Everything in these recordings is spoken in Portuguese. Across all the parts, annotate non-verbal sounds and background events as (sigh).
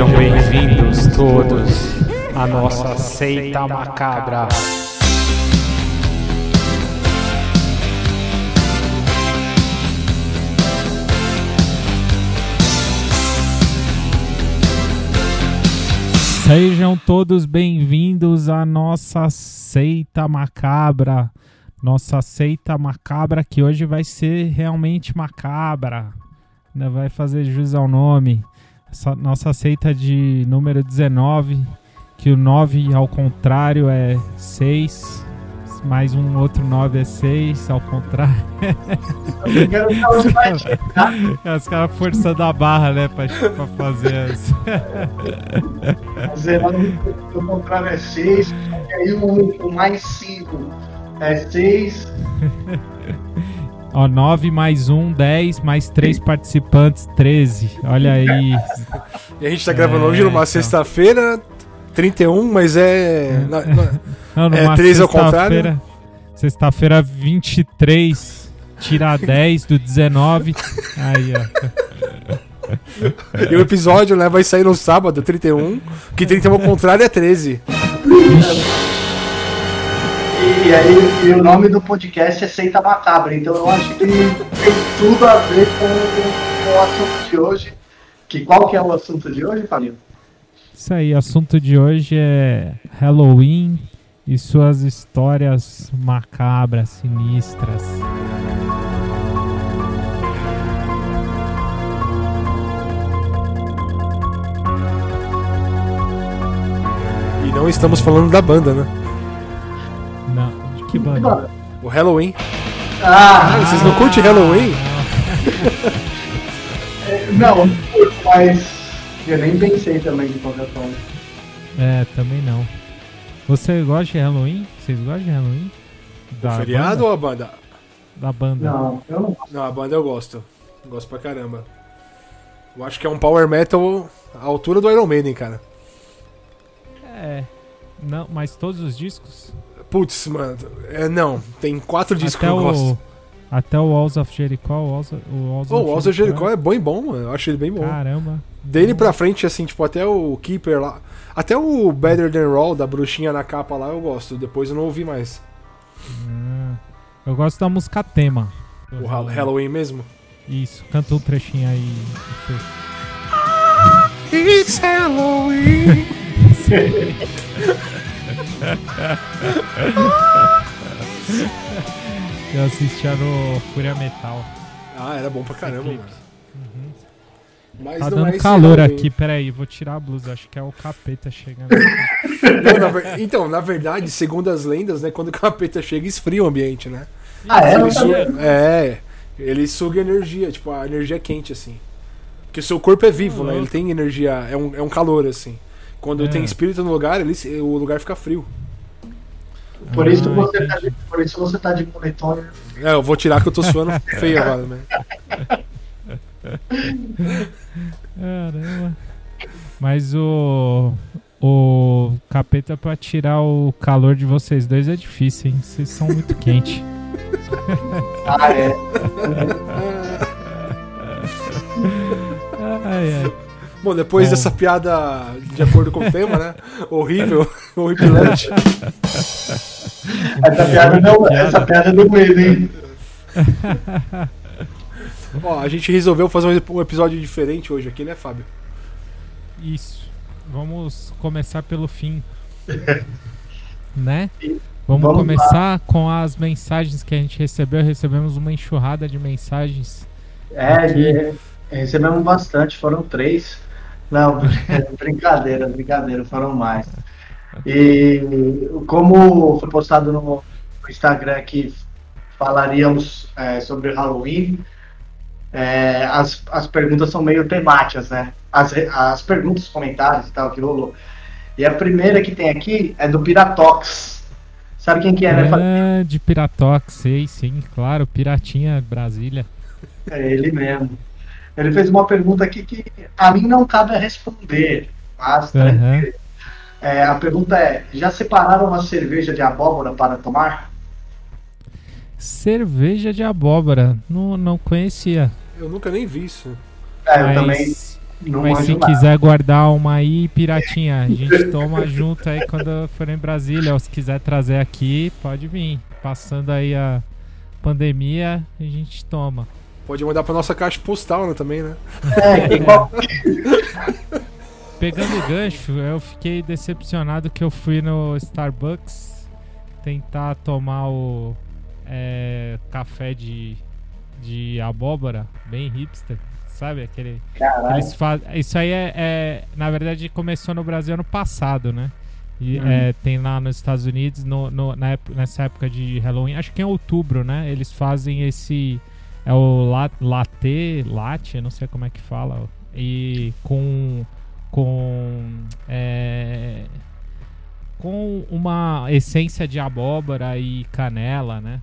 Sejam bem-vindos todos à nossa seita macabra. Sejam todos bem-vindos à nossa seita macabra. Nossa seita macabra que hoje vai ser realmente macabra. Né? Vai fazer jus ao nome. Essa nossa seita de número 19, que o 9 ao contrário é 6, mais um outro 9 é 6, ao contrário. (laughs) Os caras forçando a barra, né, pra, pra fazer as. Zerando o contrário é 6, e aí o, o mais 5 é 6. (laughs) Ó, 9 mais 1, 10, mais 3 participantes, 13. Olha aí. E a gente tá gravando É, hoje numa então. sexta-feira, 31, mas é. na- na- Não, É, numa 13 ao sexta-feira- Sexta-feira 23, tira 10 do 19. Aí, ó. e o episódio né, vai sair no sábado, 31, que 31 ao contrário é 13. E aí e o nome do podcast é Seita Macabra, então eu acho que tem tudo a ver com, com o assunto de hoje. Que qual que é o assunto de hoje, Fabinho? Isso aí, assunto de hoje é Halloween e suas histórias macabras, sinistras. E não estamos falando da banda, né? Não, de que banda? O Halloween. Ah, Ah, vocês não curtem Halloween? (laughs) não, mas eu nem pensei também de qualquer forma. É, também não. Você gosta de Halloween? Vocês gostam de Halloween? Da Feriado banda? ou a banda? Da banda. Não, eu não Não, a banda eu gosto. Gosto pra caramba. Eu acho que é um power metal à altura do Iron Maiden, cara. É. Não, mas todos os discos? Putz, mano. É, não, tem quatro discos que até eu o, gosto. Até o Walls of Jericho. O Walls, o Walls Oh, Walls of Jericho é bom e bom, mano. Eu acho ele bem bom. Caramba. Dele pra frente, assim, tipo, até o Keeper lá. Até o Better Than Raw, da bruxinha na capa lá, eu gosto. Depois eu não ouvi mais. Hum, eu gosto da música tema. O Hall- Halloween mesmo. Isso, canta um trechinho aí. It's Halloween. (laughs) (laughs) Eu assistia no Fúria Metal. Ah, era bom pra caramba, mano. Mas Tá dando é calor aqui, peraí, vou tirar a blusa. Acho que é o capeta chegando. (laughs) Não, na ver- Então, na verdade, segundo as lendas, né, quando o capeta chega, esfria o ambiente, né? Ah, é? Ele suga, é, ele suga energia, tipo, a energia é quente, assim. Porque o seu corpo é vivo, né? Ele tem energia, é um, é um calor, assim. Quando É. tem espírito no lugar, ele, o lugar fica frio. Por isso, Ah, você tá de, por isso você tá de moletom. É, eu vou tirar que eu tô suando feio agora, né? Caramba. Mas o. O capeta pra tirar o calor de vocês dois é difícil, hein? Vocês são muito quentes. (laughs) Ah, é. Ai, ai. Bom, depois Bom. dessa piada de acordo com o tema, né? Horrível, (laughs) horripilante. Essa piada deu, essa piada deu medo, hein? (laughs) Ó, a gente resolveu fazer um- episódio diferente hoje aqui, né, Fábio? Isso. Vamos começar pelo fim. (laughs) né? Vamos, Vamos começar com as mensagens que a gente recebeu. Recebemos uma enxurrada de mensagens. É, de- recebemos bastante, foram três. Não, (laughs) brincadeira, brincadeira, foram mais. E como foi postado no Instagram que falaríamos é, sobre Halloween, é, as, as perguntas são meio temáticas, né? As, as perguntas, comentários e tal que rolou. E a primeira que tem aqui é do Piratox. Sabe quem que é, né? É, de Piratox, sei, sim, claro. Piratinha Brasília. É ele mesmo. Ele fez uma pergunta aqui que a mim não cabe a responder, mas tranquilo. É, a pergunta é: já separaram uma cerveja de abóbora para tomar? Cerveja de abóbora. Não, não conhecia. Eu nunca nem vi isso. É, eu mas também não mas se nada. quiser guardar uma aí, piratinha, a gente (laughs) toma junto aí quando for em Brasília. Ou se quiser trazer aqui, pode vir. Passando aí a pandemia, a gente toma. Pode mandar pra nossa caixa postal, né, também, né? É, qual- Pegando o gancho, eu fiquei decepcionado que eu fui no Starbucks tentar tomar o é, café de, de abóbora, bem hipster, sabe? Aquele, Caralho. eles fa- Isso aí é, é- Na verdade, começou no Brasil ano passado, né? E Hum. é, tem lá nos Estados Unidos, no, no- na nessa época de Halloween, acho que em outubro, né? Eles fazem esse. É o la, latte, latte, não sei como é que fala. E com. Com. É, com uma essência de abóbora e canela, né?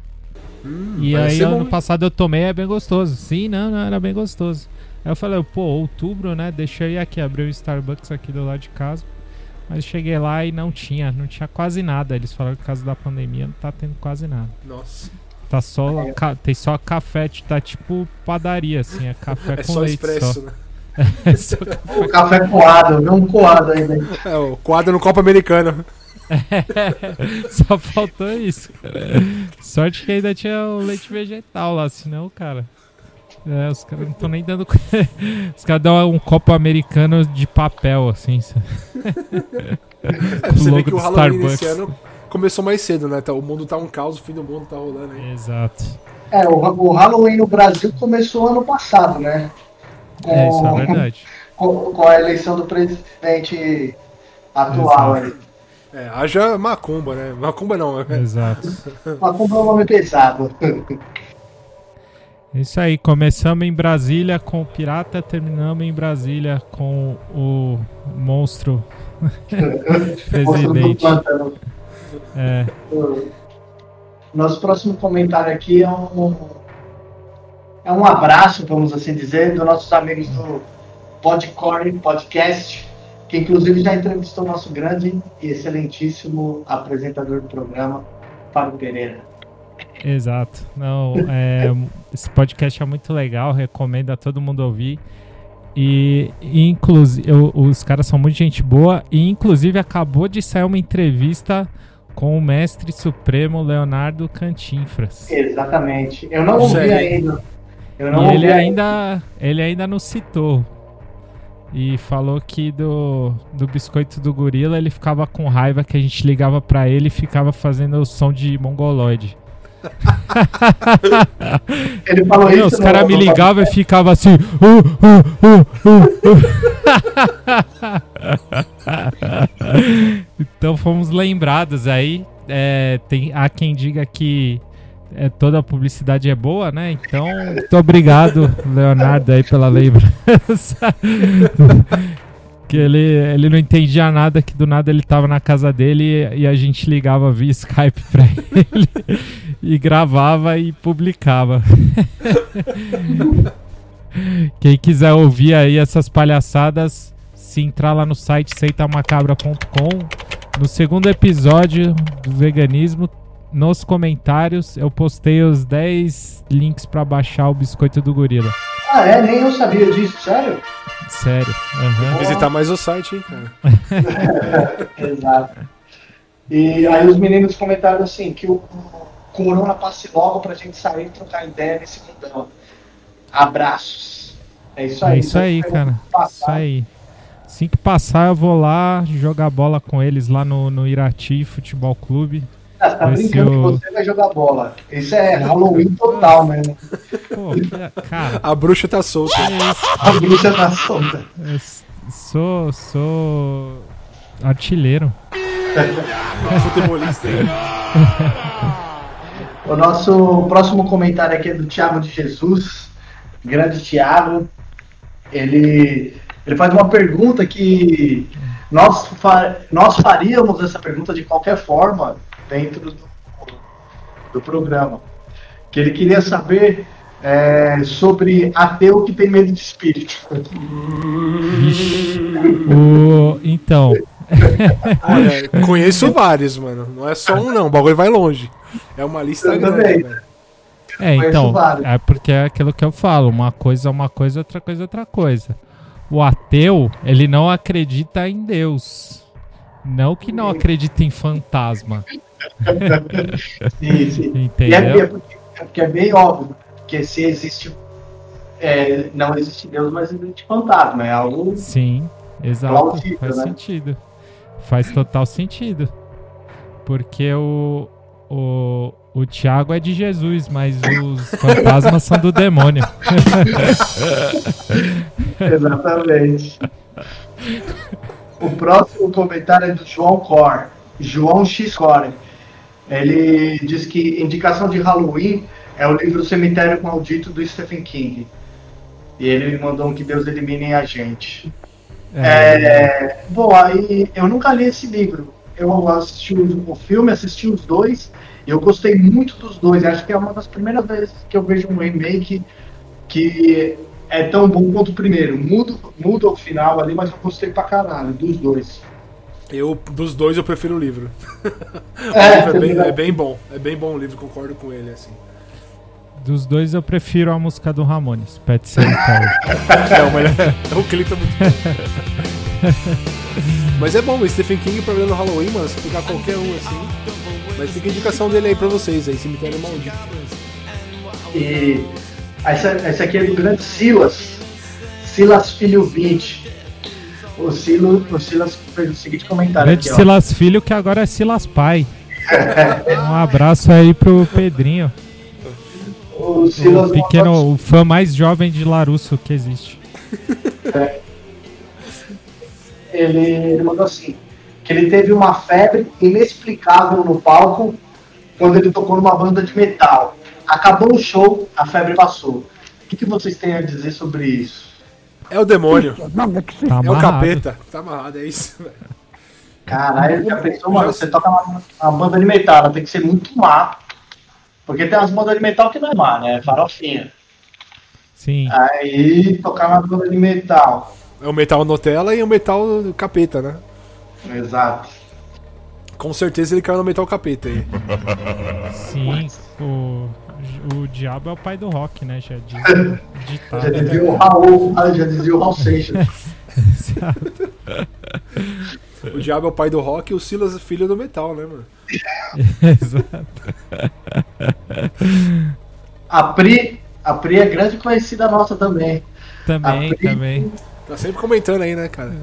Hum, E aí, ano bom. passado eu tomei, é bem gostoso. Sim, não, não, era bem gostoso. Aí eu falei, pô, outubro, né? Deixa eu ir aqui, abri o Starbucks aqui do lado de casa. Mas cheguei lá e não tinha, não tinha quase nada. Eles falaram que por causa da pandemia não tá tendo quase nada. Nossa. Tá só, ca- tem só café, tá tipo padaria, assim, é café É com só leite expresso, só. né? (laughs) É só (laughs) O café coado, viu um coado aí, né? É, o quadro no Copa Americana. (laughs) só faltou isso. Sorte que ainda tinha o leite vegetal lá, senão, cara. É, os caras não estão nem dando. os caras dão um copo americano de papel, assim. É, você vê logo que o do Halloween Starbucks. esse ano começou mais cedo, né? Tá- O mundo tá um caos, o fim do mundo tá rolando aí. Exato. É, o, o Halloween no Brasil começou ano passado, né? É, isso é verdade. (laughs) Com, com a eleição do presidente atual. Aí. É, haja macumba, né? Macumba não, é Exato. (laughs) Como é um nome pesado. É Isso aí, começamos em Brasília com o pirata, terminamos em Brasília com o monstro (laughs) presidente. É, Nosso próximo comentário aqui é um, é um abraço, vamos assim dizer, dos nossos amigos do Podcore Podcast, que inclusive já entrevistou o nosso grande e excelentíssimo apresentador do programa, Fábio Pereira. Exato. Não, é, esse podcast é muito legal, recomendo a todo mundo ouvir. E, inclusive, os caras são muito gente boa. E, inclusive, acabou de sair uma entrevista com o mestre supremo Leonardo Cantinfras. Exatamente. Eu não ouvi ainda. Eu não E ouvi ele ainda, ele ainda não citou. E falou que do, do biscoito do gorila ele ficava com raiva que a gente ligava pra ele e ficava fazendo o som de mongoloide. Ele falou Meu, isso. os caras me ligavam e ficava assim. "Uh, uh, uh, uh, uh." então fomos lembrados aí. É, tem, há quem diga que é, toda a publicidade é boa, né? Então, muito obrigado, Leonardo, aí pela lembrança. (laughs) que ele, ele não entendia nada, que do nada ele tava na casa dele e, e a gente ligava via Skype pra ele e gravava e publicava. (laughs) Quem quiser ouvir aí essas palhaçadas, se entrar lá no site seitamacabra.com, no segundo episódio do veganismo, nos comentários eu postei os 10 links pra baixar o biscoito do gorila. Ah, é? Nem eu sabia disso, sério? Sério. aham. Visitar mais o site, hein, cara. (laughs) Exato. E aí os meninos comentaram assim, que o corona passe logo pra gente sair e trocar ideia nesse mundão. Abraços. É isso aí. É isso aí, Então, cara. passar. Isso aí. Assim que passar, eu vou lá jogar bola com eles lá no, no Irati Futebol Clube. Ah, (laughs) você tá Vai brincando que o- você vai jogar bola. Isso é Halloween total mesmo. Pô, que- cara, A bruxa tá solta. isso? A bruxa tá solta. Eu s- sou, sou artilheiro. Futebolista. (laughs) (laughs) O nosso próximo comentário aqui é do Thiago de Jesus. Grande Thiago. Ele, ele faz uma pergunta que nós, fa- nós faríamos essa pergunta de qualquer forma dentro do, do programa. Que ele queria saber é, sobre ateu que tem medo de espírito. (laughs) O, então, Olha, (laughs) conheço vários, mano. Não é só um, não. O bagulho vai longe. É uma lista Eu grande, também. velho. É, então, é porque é aquilo que eu falo, uma coisa é uma coisa, outra coisa é outra coisa. O ateu, ele não acredita em Deus. Não que não acredita em fantasma, (laughs) Sim, sim. E é, entendeu? é porque, é porque é bem óbvio, porque se existe. é, não existe Deus, mas existe fantasma. É algo. Sim, exato, Plausível, faz né? sentido. Faz total sentido. Porque o, o, o Tiago é de Jesus, mas os (laughs) fantasmas são do demônio. (laughs) Exatamente. O próximo comentário é do João Cor. João X Core. Ele diz que indicação de Halloween é o livro Cemitério Maldito do Stephen King. E ele me mandou um que Deus elimine a gente. É, bom, aí eu nunca li esse livro. Eu assisti o, filme, assisti os dois, e eu gostei muito dos dois. Acho que é uma das primeiras vezes que eu vejo um remake que é tão bom quanto o primeiro. Muda, muda o final ali, mas eu gostei pra caralho dos dois. Eu, dos dois, eu prefiro o livro. É, O (laughs) livro é, bem, também. é bem bom. É bem bom o livro, concordo com ele, assim. Dos dois eu prefiro a música do Ramones, Pet Cemetery. É, o melhor. É o clipe é muito bom. (laughs) Mas é bom, o Stephen King pra ver no Halloween, mano, se pegar qualquer um assim. Mas fica a indicação dele aí pra vocês aí, Cemitério Maldito. E essa, essa aqui é do grande Silas. Silas Filho 20. O, Silo, o Silas fez o seguinte comentário Grande aqui, ó. Silas Filho, que agora é Silas Pai. (laughs) Um abraço aí pro Pedrinho, O Silas o pequeno, o fã mais jovem de Larusso que existe. ele, ele mandou assim, que ele teve uma febre inexplicável no palco quando ele tocou numa banda de metal. Acabou o show, a febre passou. O que, que vocês têm a dizer sobre isso? É o demônio. Tá É o capeta. Tá amarrado, é isso. velho. Caralho, já pensou, mano, você toca uma, uma banda de metal, ela tem que ser muito má. Porque tem umas bandas de metal que não é má, né? É farofinha. Sim. Aí tocar uma banda de metal. É o metal Nutella e o metal capeta, né? Exato. Com certeza ele caiu no metal capeta aí. (laughs) Sim, o, o diabo é o pai do rock, né? Já (laughs) ditado. Já dizia o Raul, ah, já dizia o Raul Seixas. (laughs) O diabo é o pai do rock e o Silas é filho do metal, né, mano? Exato. (laughs) A Pri, a Pri é grande conhecida nossa também. Também, Pri- também. Tá sempre comentando aí, né, cara?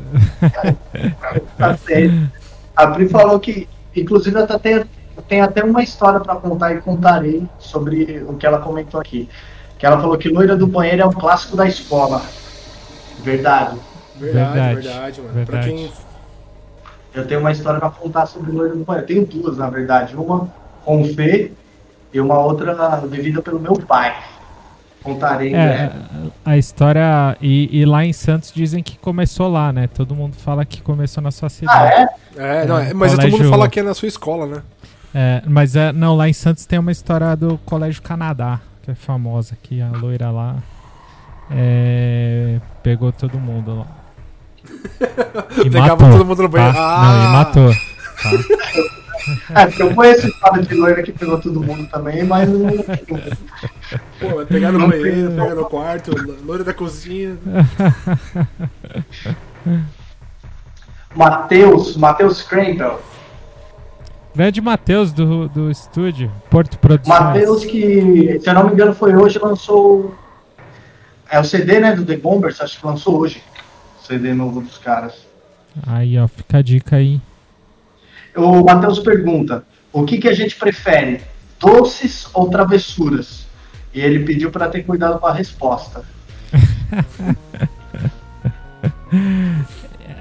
(laughs) Tá certo. A Pri falou que, inclusive, até tem, tem até uma história pra contar e contarei sobre o que ela comentou aqui. Que ela falou que Loira do Banheiro é um clássico da escola. Verdade. Verdade, Verdade, verdade, mano. Pra verdade. quem. Eu tenho uma história pra contar sobre Loira do Banheiro. Tenho duas, na verdade. Uma com o Fê e uma outra vivida pelo meu pai. Contarei É, breve. a história. E, e lá em Santos dizem que começou lá, né? Todo mundo fala que começou na sua Ah, cidade. é? É, não, É, mas todo colégio- mundo fala que é na sua escola, né? É, mas é, não, lá em Santos tem uma história do Colégio Canadá, que é famosa, que a loira lá é, pegou todo mundo lá. E Pegava matou, todo mundo no banheiro. tá? Ah! Não, e matou. tá? (laughs) É, porque eu conheço história de loira que pegou todo mundo também, mas não- (laughs) Pô, pegar no banheiro, tem- pega no quarto, loira da cozinha. (laughs) Matheus, Matheus Crampel. Grande Matheus do, do estúdio, Porto Produções. Matheus que, se eu não me engano, foi hoje, lançou. É o CD, né, do The Bombers, acho que lançou hoje. CD novo dos caras. Aí, ó, fica a dica aí. O Matheus pergunta: o que, que a gente prefere, doces ou travessuras? E ele pediu para ter cuidado com a resposta. (laughs)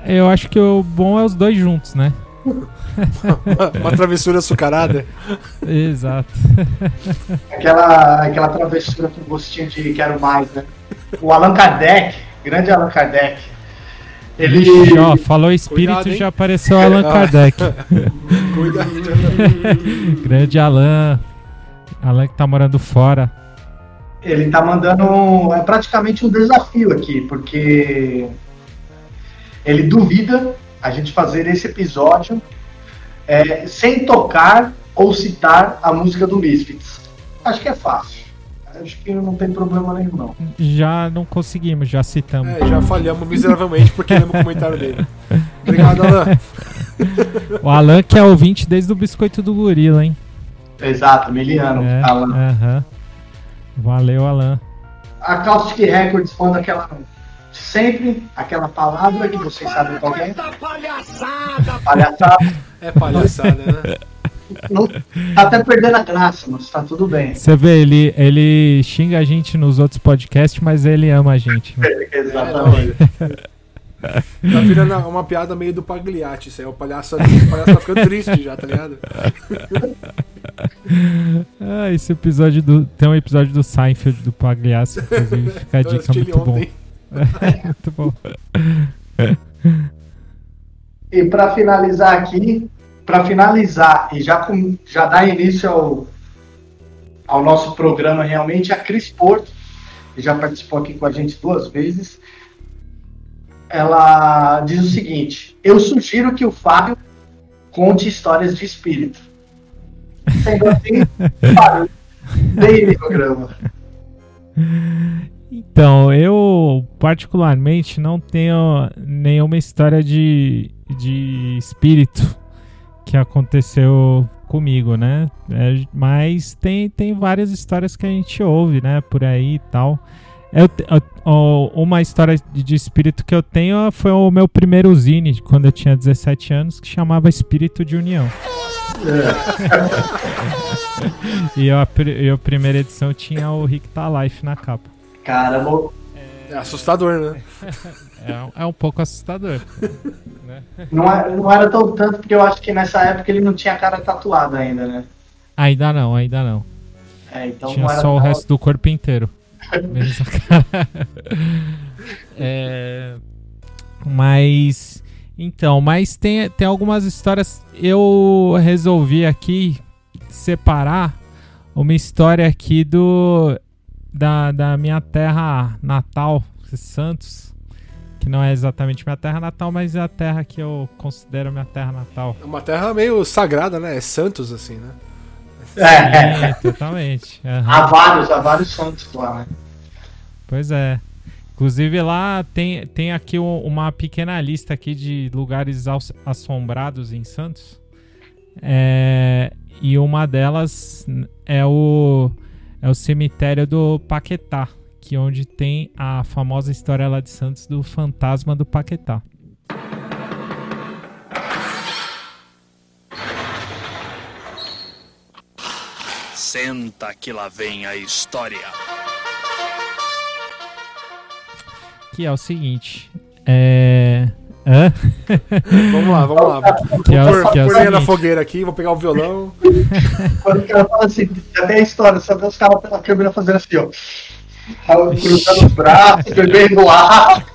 Eu acho que o bom é os dois juntos, né? (laughs) Uma travessura açucarada. (laughs) Exato. Aquela, aquela travessura com gostinho de quero mais, né? O Allan Kardec, grande Allan Kardec. Ele. Ixi, ó, falou espírito, Cuidado, hein? já apareceu Allan. Kardec. (laughs) Cuidado. (laughs) Grande Alan. Alan que tá morando fora. Ele tá mandando é praticamente um desafio aqui, porque ele duvida a gente fazer esse episódio é, sem tocar ou citar a música do Misfits. Acho que é fácil. Acho que não tem problema nenhum, não. Já não conseguimos, já citamos. É, já falhamos miseravelmente porque lemos o comentário dele. Obrigado, Alan. (laughs) O Alan que é ouvinte desde o Biscoito do Gorila, hein? Exato, Miliano. É, Alan. aham. Valeu, Alan. A Caustic Records manda aquela. Sempre aquela palavra que vocês sabem qual é. Palhaçada. É palhaçada, né? (laughs) Não, (laughs) tá até perdendo a graça, mas tá tudo bem. Você vê, ele, ele xinga a gente nos outros podcasts, mas ele ama a gente. né? (laughs) Exatamente. Tá virando uma piada meio do Pagliatti, isso aí. O palhaço, o palhaço tá ficando triste já, tá ligado? (laughs) Ah, esse episódio do. Tem um episódio do Seinfeld do Pagliasso, inclusive. Fica a dica ele muito bom. ontem. muito bom. E para finalizar aqui, para finalizar e já, com, já dar início ao, ao nosso programa realmente, a Cris Porto, que já participou aqui com a gente duas vezes, ela diz o seguinte: Eu sugiro que o Fábio conte histórias de espírito. Sendo assim, (laughs) Fábio, programa. Então, eu particularmente não tenho nenhuma história de, de espírito que aconteceu comigo, né? É, mas tem, tem várias histórias que a gente ouve, né? Por aí e tal. Eu, te- eu- uma história de, de espírito que eu tenho foi o meu primeiro zine, quando eu tinha 17 anos, que chamava Espírito de União. (laughs) E eu, a, e a primeira edição tinha o Rick Tá Life na capa. Cara, vou- É assustador, né? (laughs) É, um- é um pouco assustador. não, é- não era tão tanto, porque eu acho que nessa época ele não tinha a cara tatuada ainda, né? Ainda não, ainda não. É, então Tinha não só o resto do corpo inteiro. (laughs) Menos a cara. É, Mas. Então, mas tem, tem algumas histórias. Eu resolvi aqui separar uma história aqui do. Da, da minha terra natal, Santos. Que não é exatamente minha terra natal, mas é a terra que eu considero minha terra natal. É uma terra meio sagrada, né? É Santos, assim, né? É, É, totalmente. aham. há vários, há vários santos lá, né? Pois é. Inclusive lá tem, tem aqui um- uma pequena lista aqui de lugares aos- assombrados em Santos. É, e uma delas é o, é o cemitério do Paquetá, que onde tem a famosa história lá de Santos do fantasma do Paquetá. Senta que lá vem a história. Que é o seguinte. É. Hã? (laughs) Vamos lá, vamos lá. Vou Que é o- pôr, que é lenha na seguinte. fogueira aqui, vou pegar o violão. (laughs) Quando o cara fala assim, até a história, só vê os caras pela câmera fazendo assim, ó. Aí, Cruzando os braços, bebendo (laughs) ar.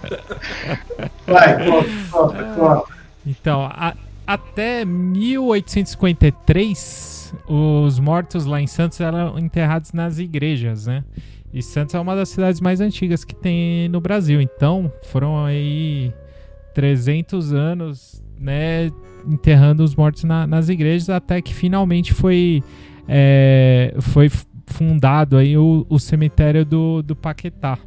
Vai, conta, conta, conta. Então, a- até 1853, os mortos lá em Santos eram enterrados nas igrejas, né? E Santos é uma das cidades mais antigas que tem no Brasil. Então, foram aí 300 anos, né, enterrando os mortos na- nas igrejas, até que finalmente foi, é, foi fundado aí o, o cemitério do, do Paquetá,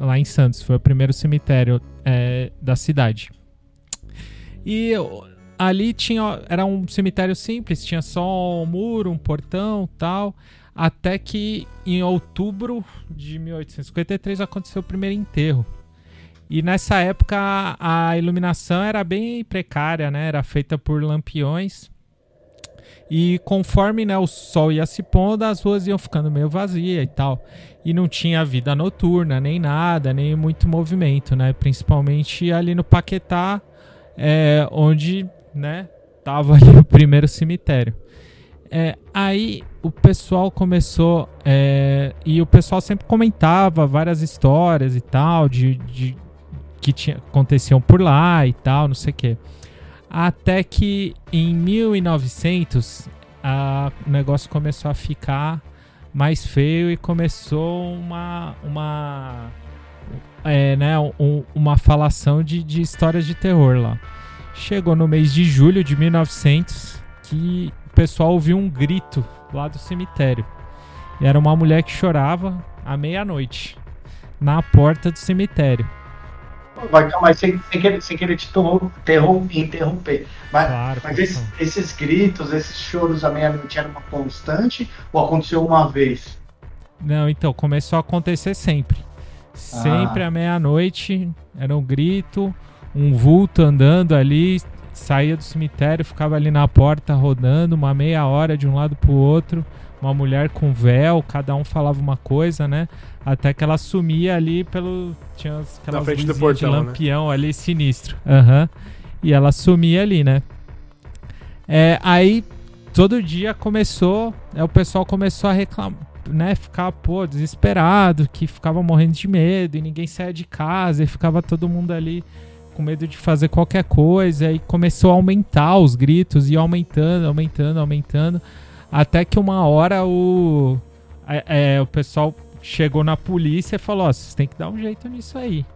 lá em Santos. Foi o primeiro cemitério é, da cidade. E ali tinha era um cemitério simples, tinha só um muro, um portão, tal, até que em outubro de 1853 aconteceu o primeiro enterro. E nessa época a a iluminação era bem precária, né? Era feita por lampiões. E conforme né, o sol ia se pondo, as ruas iam ficando meio vazias e tal. E não tinha vida noturna, nem nada, nem muito movimento, né? Principalmente ali no Paquetá, é, onde, né, tava ali (laughs) o primeiro cemitério. É, aí o pessoal começou, é, e o pessoal sempre comentava várias histórias e tal, de, de que tinha, aconteciam por lá e tal, não sei o quê. Até que em 1900 a- o negócio começou a ficar mais feio e começou uma, uma é, né, um- uma falação de, de histórias de terror lá. Chegou no mês de julho de 1900 que o pessoal ouviu um grito lá do cemitério. E era uma mulher que chorava à meia-noite na porta do cemitério. Vai, mas sem, sem, querer, sem querer te interromper. Mas, Claro, mas esses, esses gritos, esses choros à meia-noite era uma constante ou aconteceu uma vez? Não, então, começou a acontecer sempre. Sempre à meia-noite, era um grito, um vulto andando ali, saía do cemitério, ficava ali na porta rodando uma meia hora de um lado pro outro, uma mulher com véu, cada um falava uma coisa, né? Até que ela sumia ali pelo. Tinha as- aquelas frente do luzinhas de portão, né? lampião ali sinistro. Aham. E ela sumia ali, né? É, aí todo dia começou, é, o pessoal começou a reclamar, né, ficar, pô, desesperado, que ficava morrendo de medo e ninguém saía de casa e ficava todo mundo ali com medo de fazer qualquer coisa e começou a aumentar os gritos e aumentando, aumentando, aumentando, até que uma hora o é, é, o pessoal chegou na polícia e falou, ó, vocês têm que dar um jeito nisso aí.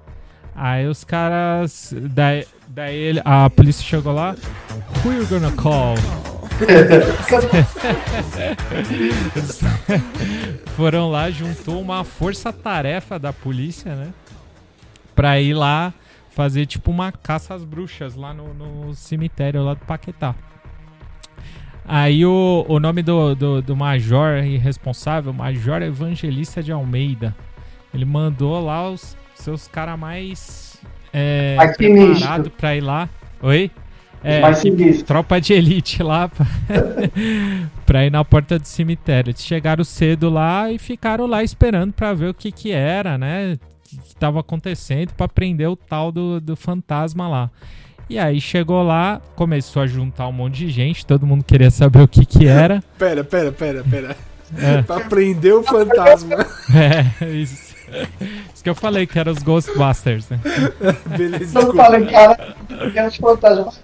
Aí os caras, daí, daí ele- a polícia chegou lá, who you gonna call? (laughs) Foram lá, juntou uma força-tarefa da polícia, né? Pra ir lá fazer tipo uma caça às bruxas lá no, no cemitério lá do Paquetá. Aí o, o nome do, do, do major responsável, Major Evangelista de Almeida, ele mandou lá os seus caras mais é, preparados pra ir lá. Oi? É, mais sinistro. tropa de elite lá pra, (laughs) pra ir na porta do cemitério. Eles chegaram cedo lá e ficaram lá esperando pra ver o que que era, né? O que, que tava acontecendo pra prender o tal do, do fantasma lá. E aí chegou lá, começou a juntar um monte de gente, todo mundo queria saber o que que era. (laughs) Pera, pera, pera, pera. É. Pra prender o fantasma. (laughs) É, isso. Isso que eu falei que eram os Ghostbusters, né? (laughs) Beleza, Eu falei, cara, que era os fantasmas.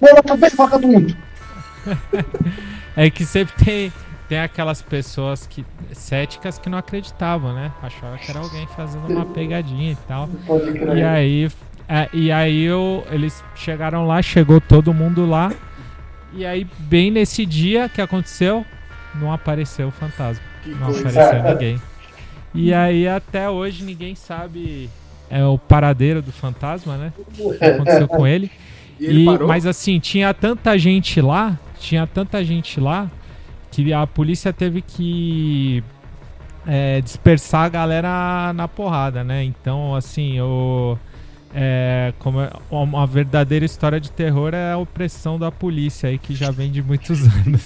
Não, tá bem vagabundo. É que sempre tem, tem aquelas pessoas que céticas que não acreditavam, né? Achavam que era alguém fazendo uma pegadinha e tal. E aí, é, e aí eu, eles chegaram lá, chegou todo mundo lá. E aí, bem nesse dia que aconteceu, não apareceu o fantasma. Que Não coisa. apareceu ninguém. E aí, até hoje, ninguém sabe é, o paradeiro do fantasma, né? O que aconteceu com ele. E ele E- mas assim, tinha tanta gente lá, tinha tanta gente lá, que a polícia teve que é, dispersar a galera na porrada, né? Então, assim, o. É, como é- uma verdadeira história de terror é a opressão da polícia aí, que já vem de muitos (laughs) anos.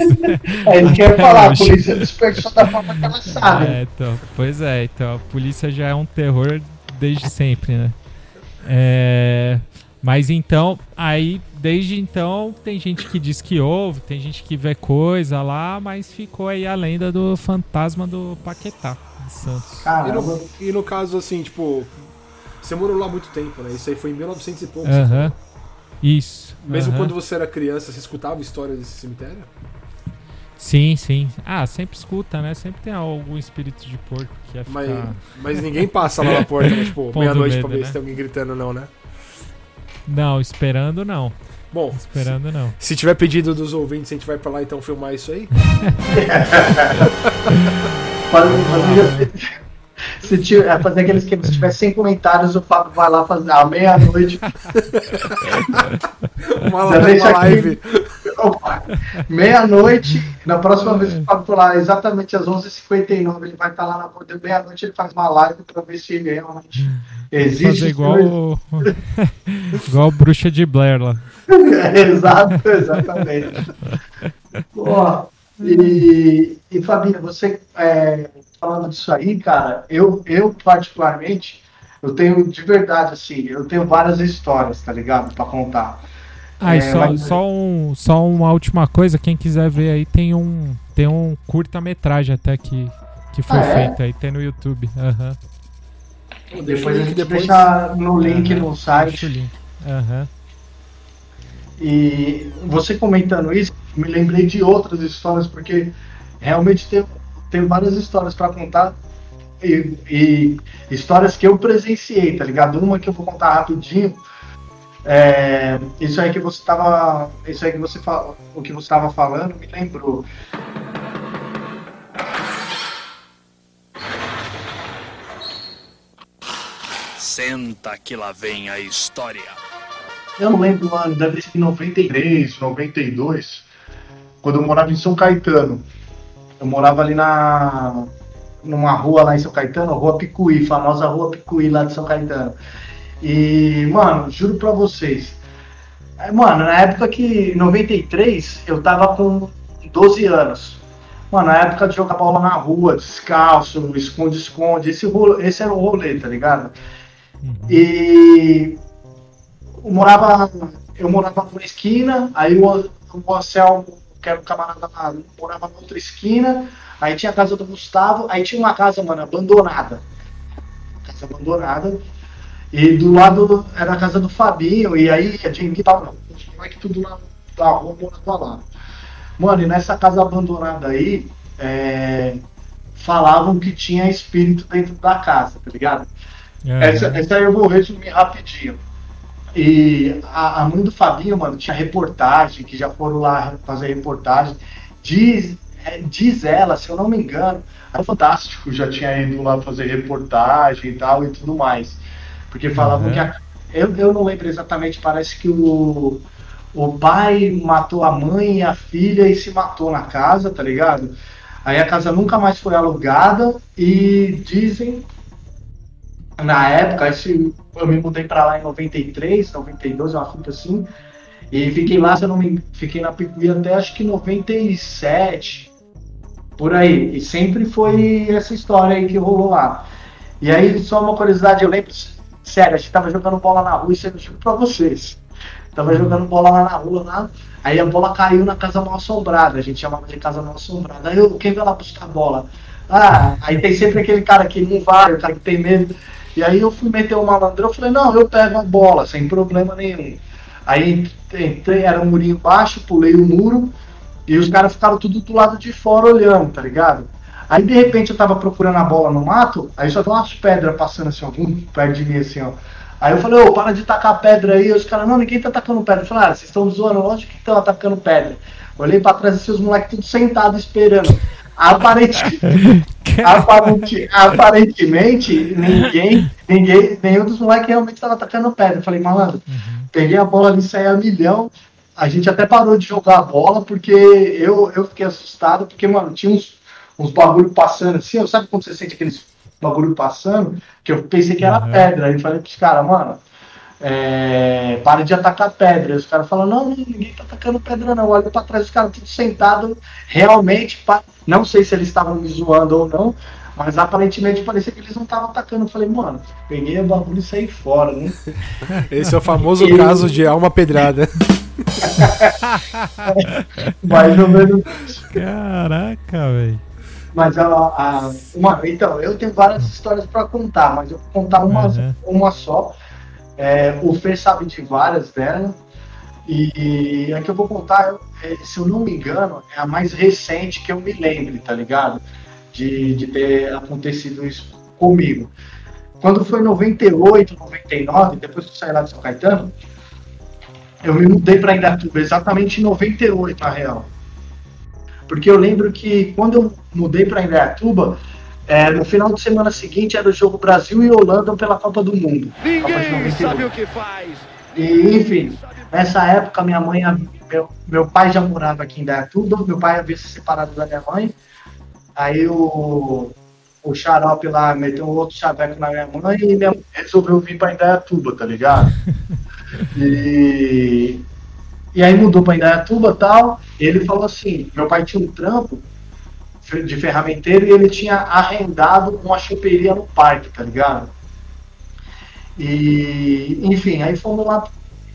É, ele quer falar, a hoje. polícia dispersou da forma que ela (laughs) sabe. É, então, pois é, então a polícia já é um terror desde sempre, né? É, mas então, aí, desde então, tem gente que diz que ouve, tem gente que vê coisa lá, mas ficou aí a lenda do fantasma do Paquetá de Santos. E no, e no caso, assim, tipo, você morou lá há muito tempo, né? Isso aí foi em 1900 e pouco. Aham. Isso. Mesmo quando você era criança, você escutava histórias desse cemitério? Sim, sim. Ah, sempre escuta, né? Sempre tem algum espírito de porco que ia ficar. Mas, mas ninguém passa lá na (laughs) porta, né? tipo, meia-noite pra ver né? se tem alguém gritando ou não, né? Não, esperando não. Bom, Esperando não. se tiver pedido dos ouvintes, a gente vai pra lá então filmar isso aí. (laughs) (laughs) Fazer- fazer- Se tiver, é fazer aquele esquema, se tiver 100 comentários, o Fábio vai lá fazer à meia-noite. Uma, uma live. Meia-noite, na próxima vez que o Fábio for lá, exatamente às 11h59, ele vai estar lá na porta. Meia-noite ele faz uma live pra ver se ele realmente existe. Fazer igual (laughs) o... igual Bruxa de Blair lá. (laughs) Exato, exatamente. Pô, e, e Fabinho, você é, falando disso aí, cara, eu, eu particularmente, eu tenho de verdade, assim, eu tenho várias histórias, tá ligado? Pra contar. Ah, e É, só, mas- só, um, só uma última coisa, quem quiser ver aí, tem um, tem um curta-metragem até que, que foi Ah, é? feito aí, tem no YouTube. Aham. Deixa o Depois a gente depois. deixa no link Aham. no site. link. Aham. E você comentando isso, me lembrei de outras histórias, porque realmente tem, tenho várias histórias para contar e, e, histórias que eu presenciei, tá ligado? Uma que eu vou contar rapidinho. É, isso aí que você tava. Isso aí que você falou. O que você estava falando me lembrou. Senta que lá vem a história. Eu não lembro o ano, deve ser em 93, 92, quando eu morava em São Caetano. Eu morava ali na numa rua lá em São Caetano, Rua Picuí, famosa Rua Picuí lá de São Caetano. E, mano, juro pra vocês. é, Mano, na época que, em 93, eu tava com 12 anos. Mano, na época de jogar bola na rua, descalço, esconde-esconde, esse, esse era o rolê, tá ligado? E eu morava, eu morava numa esquina, aí o, o Anselmo, que era um camarada morava na outra esquina, aí tinha a casa do Gustavo, aí tinha uma casa, mano, abandonada. Casa abandonada. E do lado era a casa do Fabinho, e aí a gente tava, os moleques tudo lá da rua morava lá. Mano, e nessa casa abandonada aí, é, falavam que tinha espírito dentro da casa, tá ligado? É. Essa, essa aí eu vou resumir rapidinho. E a, a mãe do Fabinho, mano, tinha reportagem, que já foram lá fazer reportagem. Diz, é, diz ela, se eu não me engano, a Fantástico já tinha ido lá fazer reportagem e tal e tudo mais. Porque falavam Uhum. que. a- eu, eu não lembro exatamente, parece que o, o pai matou a mãe e a filha e se matou na casa, tá ligado? Aí a casa nunca mais foi alugada e dizem na época, esse, eu me mudei pra lá em 93, 92, uma fita assim. E fiquei lá, se eu não me fiquei na Picuí até acho que 97, por aí. E sempre foi essa história aí que rolou lá. E aí, só uma curiosidade, eu lembro, sério, a gente tava jogando bola na rua, isso eu digo pra vocês. Tava jogando bola lá na rua, lá, aí a bola caiu na casa mal assombrada, a gente chamava de casa mal assombrada. Aí eu, quem vai lá buscar a bola? Ah, aí tem sempre aquele cara que não vai, o cara que tem medo. E aí eu fui meter o malandrão, eu falei, não, eu pego a bola, sem problema nenhum. Aí entrei, era um murinho baixo, pulei o muro, e os caras ficaram tudo do lado de fora olhando, tá ligado? Aí de repente eu tava procurando a bola no mato, aí só tem umas pedras passando assim, algum perto de mim assim, ó. Aí eu falei, ô, para de tacar pedra aí. Os caras, não, ninguém tá atacando pedra. Eu falei, ah, vocês estão zoando, lógico que estão atacando pedra. Olhei pra trás assim, os moleques tudo sentados esperando. Aparente, (laughs) aparente, aparentemente, ninguém, ninguém, nenhum dos moleques realmente estava atacando pedra. Eu falei, malandro, peguei a bola ali, saí a milhão. A gente até parou de jogar a bola, porque eu, eu fiquei assustado, porque, mano, tinha uns, uns bagulho passando assim, ó, sabe quando você sente aqueles bagulho passando? Que eu pensei que era Uhum. pedra. Aí eu falei pros caras, mano, é, para de atacar pedra. E os caras falam, não, não, ninguém tá atacando pedra não. Olha pra trás, os caras tudo sentados, realmente, pa- não sei se eles estavam me zoando ou não, mas aparentemente parecia que eles não estavam atacando. Eu falei, mano, peguei o bagulho e saí fora, né? (laughs) Esse é o famoso Eu- caso de alma pedrada. (laughs) Mais ou menos Caraca, velho. Mas a, a- uma, então, eu tenho várias histórias para contar, mas eu vou contar uma, Uhum. uma só. É, o Fê sabe de várias dela. E a que eu vou contar, é, se eu não me engano, é a mais recente que eu me lembre, tá ligado? De, de ter acontecido isso comigo. Quando foi em 98, 99, depois que eu saí lá de São Caetano, eu me mudei para Indatuba, exatamente em 98, na real. Porque eu lembro que quando eu mudei para Indaiatuba, é, no final de semana seguinte era o jogo Brasil e Holanda pela Copa do Mundo. Copa de 98. que faz. E, enfim, nessa época minha mãe, meu, meu pai já morava aqui em Indaiatuba, meu pai havia se separado da minha mãe. Aí o, o xarope lá meteu um outro chaveco na minha mãe e minha mãe resolveu vir para Indaiatuba, tá ligado? (laughs) E, e aí mudou para Indaiatuba e tal. E ele falou assim: meu pai tinha um trampo de ferramenteiro e ele tinha arrendado uma choperia no parque, tá ligado? E, enfim, aí fomos lá.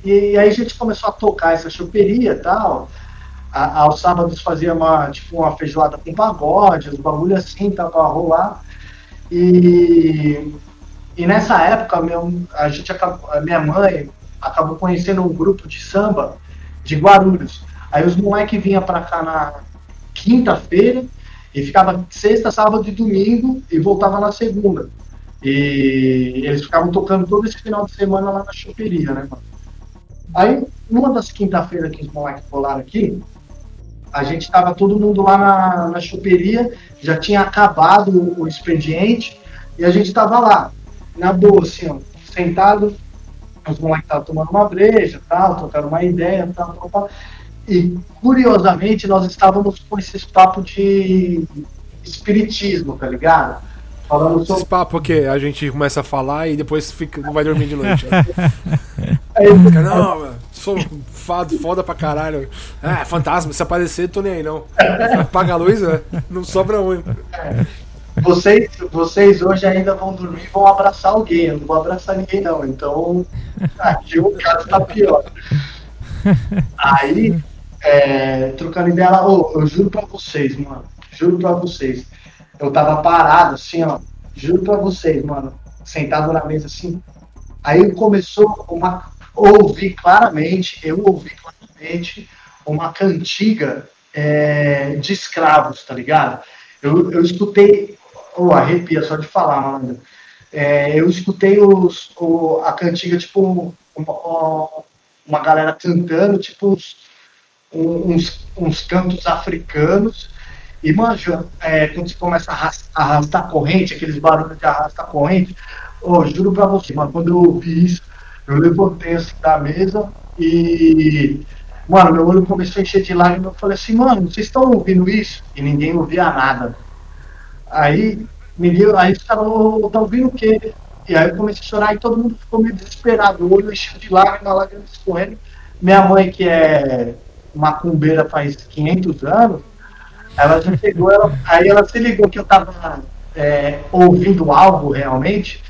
E aí a gente começou a tocar essa choperia e tal. A- aos sábados fazia uma, tipo, uma feijoada com pagode, os bagulho assim, tava pra rolar. E, e nessa época, meu, a, gente acabou, a minha mãe acabou conhecendo um grupo de samba de Guarulhos. Aí os moleques vinham pra cá na quinta-feira e ficava sexta, sábado e domingo e voltava na segunda. E eles ficavam tocando todo esse final de semana lá na choperia, né, mano? Aí, numa das quinta-feiras que os moleques colaram aqui, a gente tava todo mundo lá na, na choperia, já tinha acabado o, o expediente, e a gente tava lá, na boa, assim, ó, sentados, os moleques estavam tomando uma breja, tal, trocando uma ideia, tal, tal, tal. E curiosamente nós estávamos com esses papos de espiritismo, tá ligado? Falando sobre. papos que a gente começa a falar e depois fica, não vai dormir de noite. né? (laughs) Aí, Fica, não, mano, sou fado, foda pra caralho. Ah, fantasma, se aparecer, tô nem aí não. Apaga a luz, né? não sobra um. vocês, vocês hoje ainda vão dormir e vão abraçar alguém. Eu não vou abraçar ninguém, não. Então, aqui o caso tá pior. (laughs) Aí, é, trocando ideia lá, eu juro pra vocês, mano. Juro pra vocês. Eu tava parado, assim, ó. Juro pra vocês, mano. Sentado na mesa, assim. Aí começou uma. Ouvi claramente, eu ouvi claramente uma cantiga é, de escravos, tá ligado? Eu, eu escutei. Oh, arrepia só de falar, mano. É, eu escutei os, o, a cantiga, tipo, uma, uma galera cantando, tipo, uns, uns, uns cantos africanos. E, manjo, é, quando você começa a arrastar, corrente, aqueles barulhos de arrastar corrente, oh, juro pra você, mano, quando eu ouvi isso, eu levantei assim da mesa e, mano, meu olho começou a encher de lágrimas. Eu falei assim, mano, vocês estão ouvindo isso? E ninguém ouvia nada. Aí, ninguém, aí os caras, "Ô, tá ouvindo o quê? E aí eu comecei a chorar e todo mundo ficou meio desesperado, o olho encheu de lágrimas, lágrimas escorrendo. Minha mãe, que é macumbeira faz 500 anos, ela já chegou, ela, aí ela se ligou que eu tava é, ouvindo algo realmente,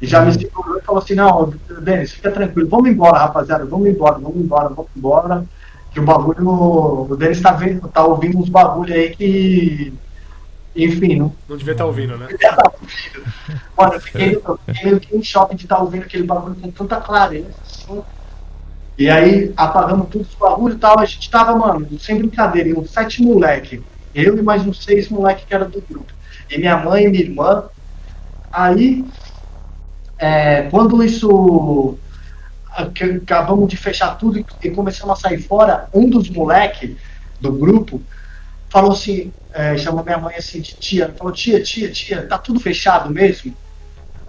e já me segurou e falou assim, não, Denis, fica tranquilo, vamos embora, rapaziada, vamos embora, vamos embora, vamos embora. Que o bagulho, o Denis tá, vendo, tá ouvindo uns bagulho aí que, enfim, não Não devia estar ouvindo, né? devia estar ouvindo. Mano, eu fiquei, eu fiquei meio que em choque de estar ouvindo aquele bagulho com tanta clareza, assim. E aí apagamos tudo os bagulhos e tal, a gente tava, mano, sem brincadeira, uns sete moleque. Eu e mais uns seis moleque que era do grupo. E minha mãe e minha irmã. Aí, é, quando isso. Acabamos de fechar tudo e, e começamos a sair fora, um dos moleque do grupo falou assim, é, chamou minha mãe assim de tia, falou, tia, tia, tia, tá tudo fechado mesmo?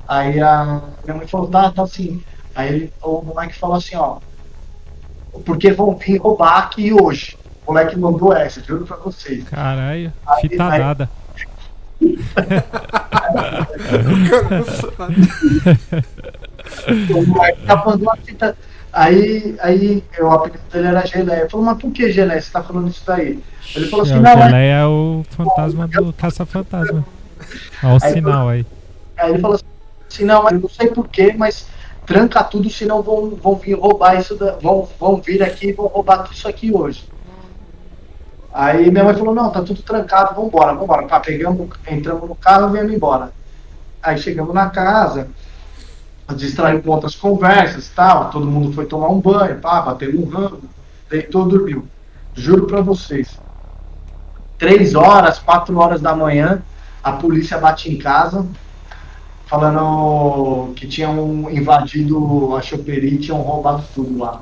Aí a minha mãe falou, tá, tá assim. Aí o moleque falou assim, ó, porque vão vir roubar aqui hoje. O moleque mandou essa, juro pra vocês. Caralho, Aí- fita aí- dada. O moleque tá mandando a fita. Aí, aí o apelido dele era Geleia. Ele falou, mas por que Geleia? Você tá falando isso daí? Ele falou assim, É, não, é Geleia é o fantasma do caça-fantasma. Olha o Aí- sinal aí. Aí ele falou assim, não, eu não sei porquê, mas tranca tudo, senão vão, vão vir roubar isso, da- vão, vão vir aqui e vão roubar tudo isso aqui hoje. Aí minha mãe falou, não, tá tudo trancado, vambora, vambora. Tá, pegamos, entramos no carro e viemos embora. Aí chegamos na casa, distraímos com outras conversas tal, todo mundo foi tomar um banho, pá, bateu um rango, deitou, dormiu. Juro pra vocês. Três horas, quatro horas da manhã, a polícia bate em casa, falando que tinham invadido a choperia e tinham roubado tudo lá.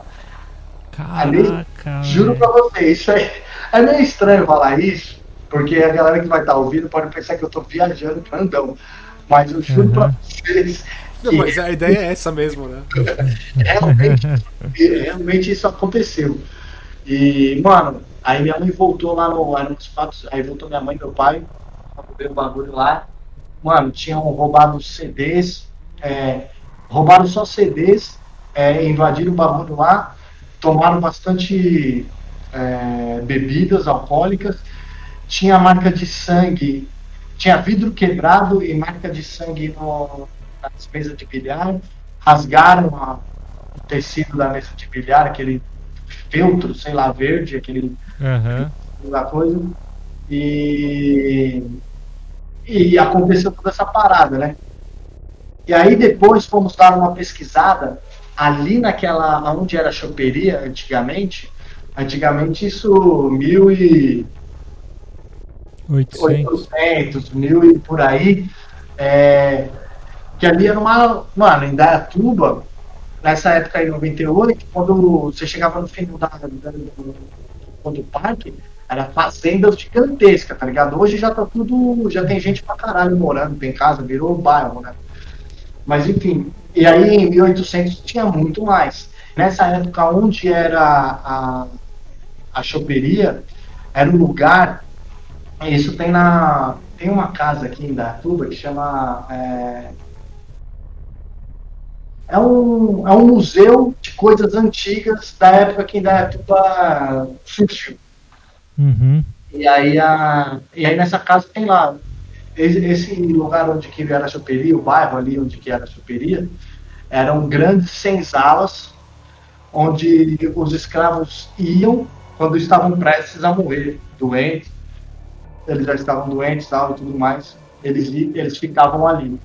Caraca. Juro velho. pra você, isso é, (laughs) é meio estranho falar isso, porque a galera que vai estar ouvindo pode pensar que eu tô viajando grandão. Mas eu juro pra Uhum. vocês Não, mas a ideia é essa mesmo, né? (laughs) realmente, realmente isso aconteceu. E, mano, aí minha mãe voltou lá no. Era uns quatro, aí voltou minha mãe e meu pai pra ver o bagulho lá. Mano, tinham roubado CDs, é, roubaram só CDs, é, invadiram o bagulho lá, tomaram bastante é, bebidas alcoólicas, tinha marca de sangue, tinha vidro quebrado e marca de sangue no, nas mesas de bilhar, rasgaram a, o tecido da mesa de bilhar, aquele feltro, sei lá, verde, aquele da coisa. E, e aconteceu toda essa parada, né? E aí depois fomos dar uma pesquisada ali naquela, onde era a choperia antigamente. Antigamente isso mil e 800. 800, mil e por aí. É, que ali era uma. Mano, em Dayatuba, nessa época aí, 98, quando você chegava no fim da, da, do, do parque, era fazendas gigantescas, tá ligado? Hoje já tá tudo. Já tem gente pra caralho morando, tem casa, virou bairro, né? Mas enfim, e aí em 1800 tinha muito mais. Nessa época, onde era a, a choperia, era um lugar. Isso tem na. Tem uma casa aqui em Datuba que chama. É, é um, é um museu de coisas antigas da época que Indaiatuba surgiu. Uhum. E aí, a, e aí nessa casa tem lá esse, lugar onde que era a choperia, o bairro ali onde que era a choperia, eram grandes senzalas onde os escravos iam quando estavam prestes a morrer, doentes, eles já estavam doentes tal, e tudo mais, eles, eles ficavam ali.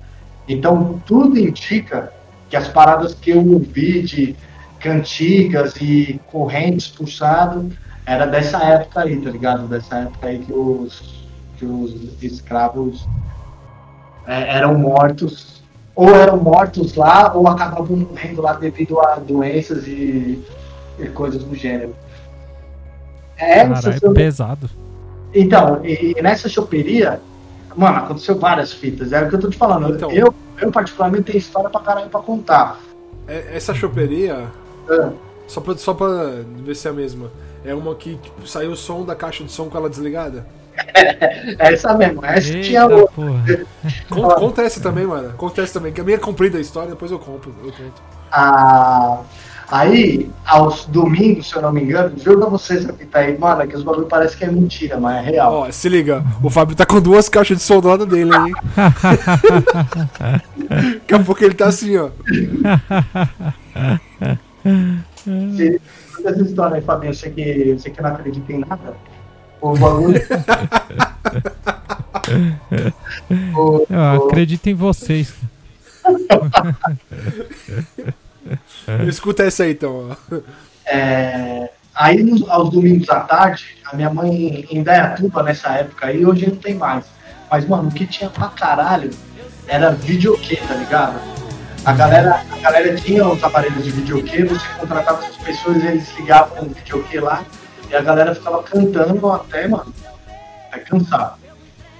Então, tudo indica que as paradas que eu ouvi de cantigas e correntes puxado era dessa época aí, tá ligado? Dessa época aí que os, que os escravos é, eram mortos, ou eram mortos lá, ou acabavam morrendo lá devido a doenças e, e coisas do gênero. Essa, Caralho, é pesado. Então, e, e, nessa choperia, mano, aconteceu várias fitas. É o que eu tô te falando. Então, eu, eu, particularmente, tenho história pra caralho pra contar. É, essa choperia, é. só, pra, só pra ver se é a mesma, é uma que tipo, saiu o som da caixa de som com ela desligada? (laughs) É, essa mesmo, essa Eita, tinha outra. Acontece também, mano. Acontece também. Que a minha é comprida a história, depois eu compro. Eu conto. Ah. Aí, aos domingos, se eu não me engano, juro pra vocês que tá aí, mano, que os bagulho parece que é mentira, mas é real. Ó, se liga, o Fábio tá com duas caixas de soldado dele aí. (laughs) Daqui a pouco ele tá assim, ó. Se, essa história aí, Fabinho, você que, você que não acredita em nada, o bagulho. (laughs) o, eu acredito em vocês. (laughs) Escuta essa aí então. É, aí aos domingos à tarde, a minha mãe em Dayatuba nessa época aí, hoje não tem mais. Mas, mano, o que tinha pra caralho era videokê, tá ligado? A galera, a galera tinha os aparelhos de videokê, você contratava as pessoas e eles ligavam o videokê lá e a galera ficava cantando até, mano, até cansar.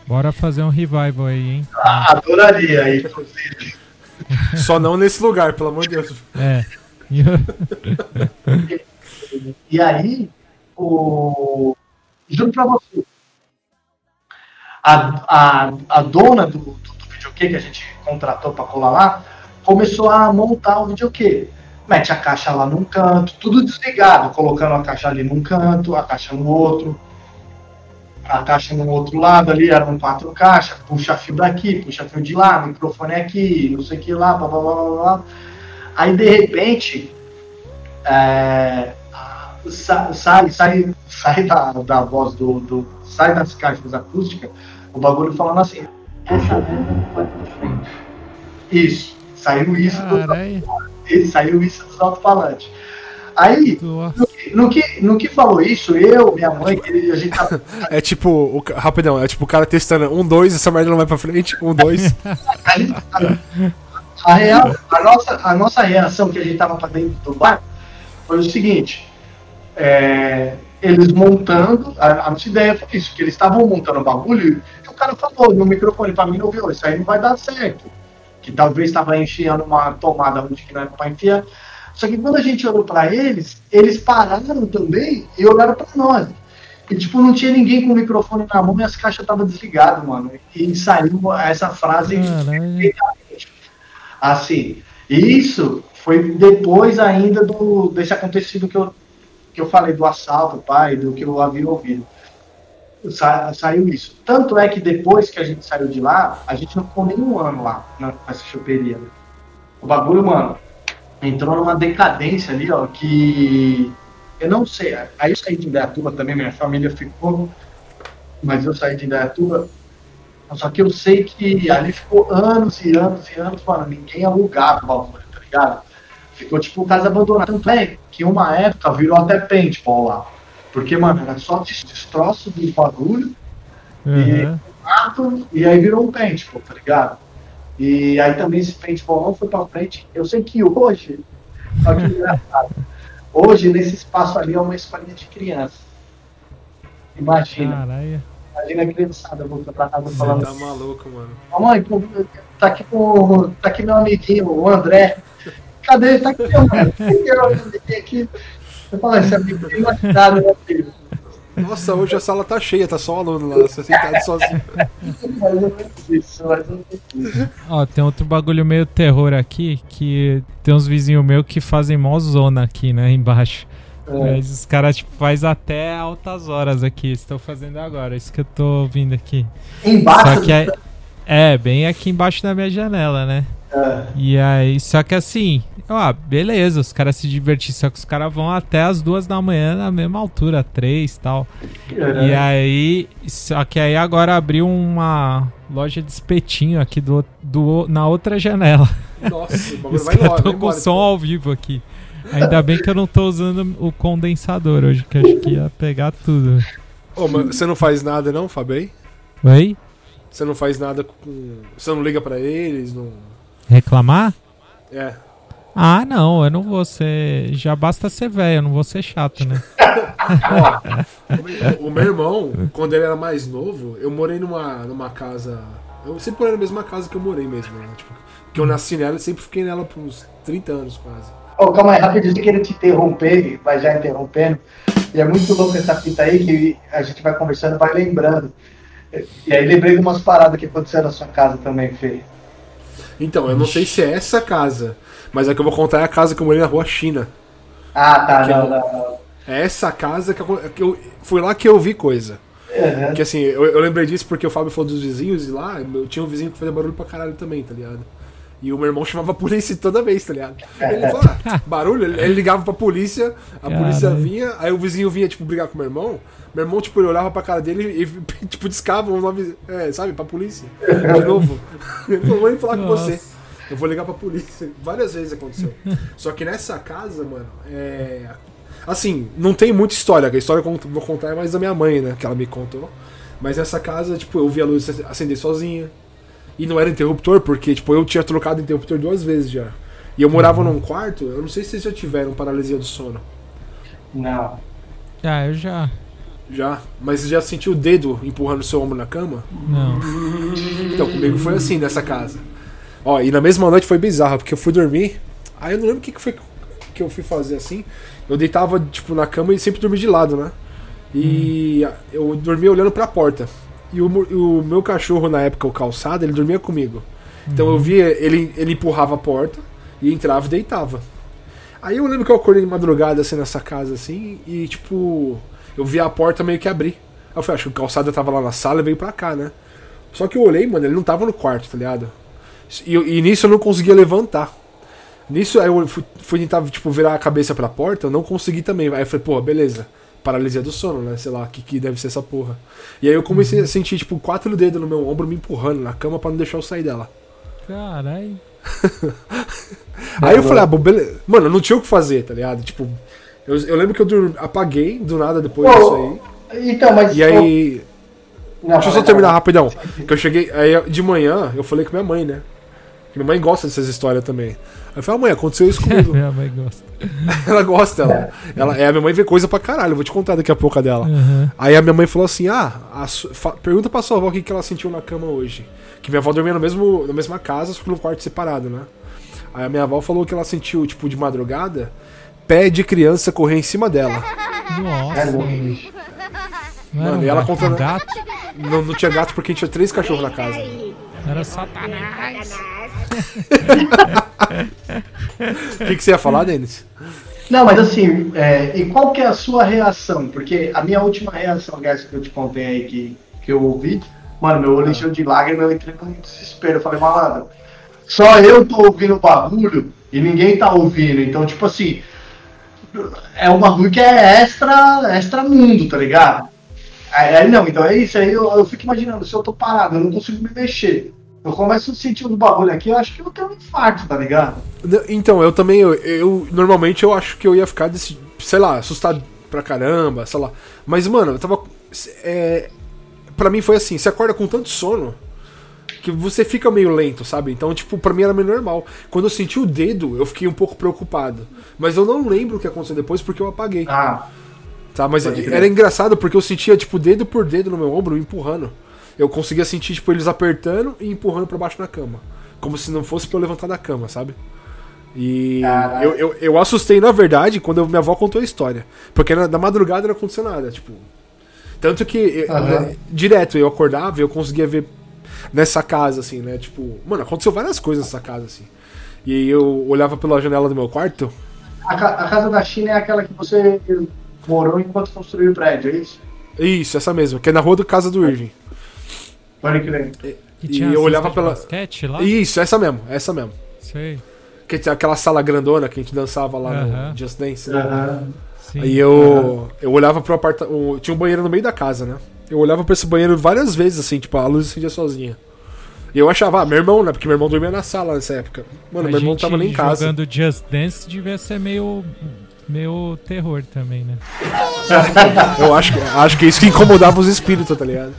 Bora fazer um revival aí, hein? Ah, adoraria, inclusive. (laughs) Só não nesse lugar, pelo amor de Deus. É. (laughs) e aí, o... juro pra você, a, a, a dona do, do, do videokê que a gente contratou pra colar lá, começou a montar o videokê. Mete a caixa lá num canto, tudo desligado, colocando a caixa ali num canto, a caixa no outro a caixa no outro lado ali, eram quatro caixas, puxa fio daqui, puxa fio de lá, microfone aqui, não sei o que lá, blá blá blá blá. Aí de repente é, sai, sai, sai da, da voz do, do. sai das caixas acústicas o bagulho falando assim, essa não pra frente. Isso, saiu isso do, saiu isso dos alto-falantes. Aí, no que, no que, no, que, falou isso, eu, minha mãe, a gente tá... (laughs) É tipo, o, rapidão, é tipo o cara testando um, dois, essa merda não vai pra frente, um, dois. (laughs) a, real, a, nossa, a nossa reação que a gente tava pra dentro do bar foi o seguinte: é, eles montando, a, a, nossa ideia foi isso, que eles estavam montando o bagulho e o cara falou no microfone pra mim, não viu, isso aí não vai dar certo. Que talvez estava enfiando uma tomada onde que não era pra enfiar. Só que quando a gente olhou para eles, eles pararam também e olharam para nós. E, tipo, não tinha ninguém com o microfone na mão e as caixas estavam desligadas, mano. E saiu essa frase assim. Isso foi depois ainda do, desse acontecido que eu, que eu falei do assalto, pai, do que eu havia ouvido. Sa, saiu isso. Tanto é que depois que a gente saiu de lá, a gente não ficou nem um ano lá nessa choperia. O bagulho, mano, entrou numa decadência ali, ó, que eu não sei. Aí eu saí de Indaiatuba também, minha família ficou, mas eu saí de Indaiatuba. Só que eu sei que ali ficou anos e anos e anos, mano, ninguém alugava o bagulho, tá ligado? Ficou tipo casa abandonada. Tanto é que uma época virou até paintball lá. Porque, mano, era só destroço do bagulho uhum. e, e aí virou um paintball, tá ligado? E aí também esse paintball não foi para frente. Eu sei que hoje, olha que engraçado, (laughs) hoje nesse espaço ali é uma escolinha de criança. Imagina. Caralho. Imagina a criançada voltando pra casa Você falando. tá maluco, mano. Mamãe, tá aqui com. Tá aqui meu amiguinho, o André. Cadê? Tá aqui, mano. Aqui? Eu falo, esse amigo tem uma cidade, meu filho. Nossa, hoje a sala tá cheia, tá só um aluno lá, você sentado sozinho. Ó, tem outro bagulho meio terror aqui, que tem uns vizinhos meus que fazem mó zona aqui, né, embaixo. É. Mas os caras, tipo, faz até altas horas aqui. Estão fazendo agora, isso que eu tô ouvindo aqui. Embaixo. Só que é, é, bem aqui embaixo da minha janela, né? É. E aí, só que assim, ó, beleza, os caras se divertem, só que os caras vão até as duas da manhã na mesma altura, três e tal. E aí, só que aí agora abriu uma loja de espetinho aqui do, do, na outra janela. Nossa, o (laughs) bagulho vai logo. estão com som ao vivo aqui. Ainda bem que eu não tô usando o condensador hoje, que acho que ia pegar tudo. Ô, mas você não faz nada não, Fabei? Oi? Você não faz nada com. Você não liga pra eles, não. Reclamar? É. Ah, não, eu não vou ser. Já basta ser velho, eu não vou ser chato, né? (laughs) Ó, o meu irmão, quando ele era mais novo, eu morei numa, numa casa. Eu sempre morei na mesma casa que eu morei mesmo, né? Tipo, que eu nasci nela e sempre fiquei nela por uns 30 anos quase. Ô, calma aí, rapidinho, sem querer te interromper, mas já interrompendo. E é muito louco essa fita aí que a gente vai conversando e vai lembrando. E aí lembrei de umas paradas que aconteceram na sua casa também, Fê. Então, eu não sei se é essa casa, mas a que eu vou contar é a casa que eu morei na rua China. Ah, tá, Que não, eu- não, não. É essa casa que eu, que eu. Foi lá que eu vi coisa. Uhum. Que assim, eu, eu lembrei disso porque o Fábio falou dos vizinhos e lá eu tinha um vizinho que fazia barulho pra caralho também, tá ligado? E o meu irmão chamava a polícia toda vez, tá ligado? Ele falava, ah, barulho, ele, ele ligava pra polícia, a polícia vinha, aí o vizinho vinha, tipo, brigar com o meu irmão. Meu irmão, tipo, ele olhava pra cara dele e, (laughs) tipo, discava o nome, é, sabe, pra polícia. De novo. (laughs) Falou, vou falar com você. Eu vou ligar pra polícia. Várias vezes aconteceu. Só que nessa casa, mano, é. Assim, não tem muita história. A história que eu vou contar é mais da minha mãe, né? Que ela me contou. Mas nessa casa, tipo, eu vi a luz acender sozinha. E não era interruptor, porque, tipo, eu tinha trocado interruptor duas vezes já. E eu morava num quarto, eu não sei se vocês já tiveram paralisia do sono. Não. Ah, eu já. Já. Mas você já sentiu o dedo empurrando seu ombro na cama? Não. Então, comigo foi assim nessa casa. Ó, e na mesma noite foi bizarro, porque eu fui dormir. Aí eu não lembro o que, que foi que eu fui fazer assim. Eu deitava, tipo, na cama e sempre dormi de lado, né? E eu dormia olhando pra porta. E o, o meu cachorro, na época, o calçado, ele dormia comigo. Então eu via, ele, ele empurrava a porta e entrava e deitava. Aí eu lembro que eu acordei de madrugada assim nessa casa assim e tipo, eu vi a porta meio que abrir. Aí eu falei, acho que o calçado tava lá na sala e veio pra cá, né? Só que eu olhei, mano, ele não tava no quarto, tá ligado? E, e nisso eu não conseguia levantar. Nisso aí eu fui, fui tentar, tipo, virar a cabeça pra porta, eu não consegui também. Aí eu falei, pô, beleza. Paralisia do sono, né? Sei lá, o que, que deve ser essa porra. E aí eu comecei a sentir, tipo, quatro dedos no meu ombro me empurrando na cama pra não deixar eu sair dela. Caralho. (laughs) Aí eu falei, ah, bom, beleza. Mano, não tinha o que fazer, tá ligado? Tipo, eu, eu lembro que eu dur- apaguei do nada depois Pô, disso aí. Então, mas. E aí. Não, Deixa eu só terminar vai. rapidão. Que eu cheguei. Aí de manhã eu falei com minha mãe, né? Que minha mãe gosta dessas histórias também. Aí eu falei, ah, mãe, aconteceu isso comigo. (laughs) Minha mãe gosta. (laughs) ela gosta, ela. ela é, a minha mãe vê coisa pra caralho, eu vou te contar daqui a pouco a dela. Uhum. Aí a minha mãe falou assim: ah, a su- fa- pergunta pra sua avó o que, que ela sentiu na cama hoje. Que minha avó dormia no mesmo, na mesma casa, só que num quarto separado, né? Aí a minha avó falou que ela sentiu, tipo, de madrugada, pé de criança correr em cima dela. Nossa. É. Não era Mano, e ela um gato? Não, não tinha gato porque tinha três cachorros na casa. Era satanás. O (laughs) que, que você ia falar, Denis? Não, mas assim, é, e qual que é a sua reação? Porque a minha última reação, aliás, que eu te contei aí que, que eu ouvi, mano, meu olho encheu de lágrimas, eu entrei num desespero. Eu falei, malandro, só eu tô ouvindo o bagulho e ninguém tá ouvindo. Então, tipo assim, é um bagulho que é extra, extra mundo, tá ligado? Aí, aí não, então é isso, aí eu, eu fico imaginando, se eu tô parado, eu não consigo me mexer. Eu começo a sentir os bagulho aqui, eu acho que eu tenho um infarto, tá ligado? Então, eu também, eu, eu- normalmente eu acho que eu ia ficar, desse, sei lá, assustado pra caramba, sei lá. Mas, mano, eu tava. É, pra mim foi assim: você acorda com tanto sono que você fica meio lento, sabe? Então, tipo, pra mim era meio normal. Quando eu senti o dedo, eu fiquei um pouco preocupado. Mas eu não lembro o que aconteceu depois porque eu apaguei. Ah, Tá, mas era engraçado porque eu sentia, tipo, dedo por dedo no meu ombro empurrando. Eu conseguia sentir, tipo, eles apertando e empurrando pra baixo da cama. Como se não fosse pra eu levantar da cama, sabe? E eu, eu, eu assustei, na verdade, quando minha avó contou a história. Porque na, na madrugada não aconteceu nada, tipo. Tanto que, eu- né, direto, eu acordava e eu conseguia ver nessa casa, assim, né? Tipo, mano, aconteceu várias coisas nessa casa, assim. E aí eu olhava pela janela do meu quarto. A, ca- a casa da China é aquela que você morou enquanto construiu o prédio, é isso? Isso, essa mesma, que é na rua da casa do Irving. Pode crer. E tinha eu olhava pela- basquete lá? Isso, essa mesmo, essa mesmo. Sei. Que tinha aquela sala grandona que a gente dançava lá Aham. no Just Dance. Aham. Sim. Aí eu, eu olhava pro apartamento. Tinha um banheiro no meio da casa, né? Eu olhava pra esse banheiro várias vezes, assim, tipo, a luz acendia sozinha. E eu achava, ah, meu irmão, né? Porque meu irmão dormia na sala nessa época. Mano, A meu irmão gente tava nem em casa. jogando Just Dance devia ser meio, meio terror também, né? (laughs) Eu acho, que- acho que é isso que incomodava os espíritos, tá ligado?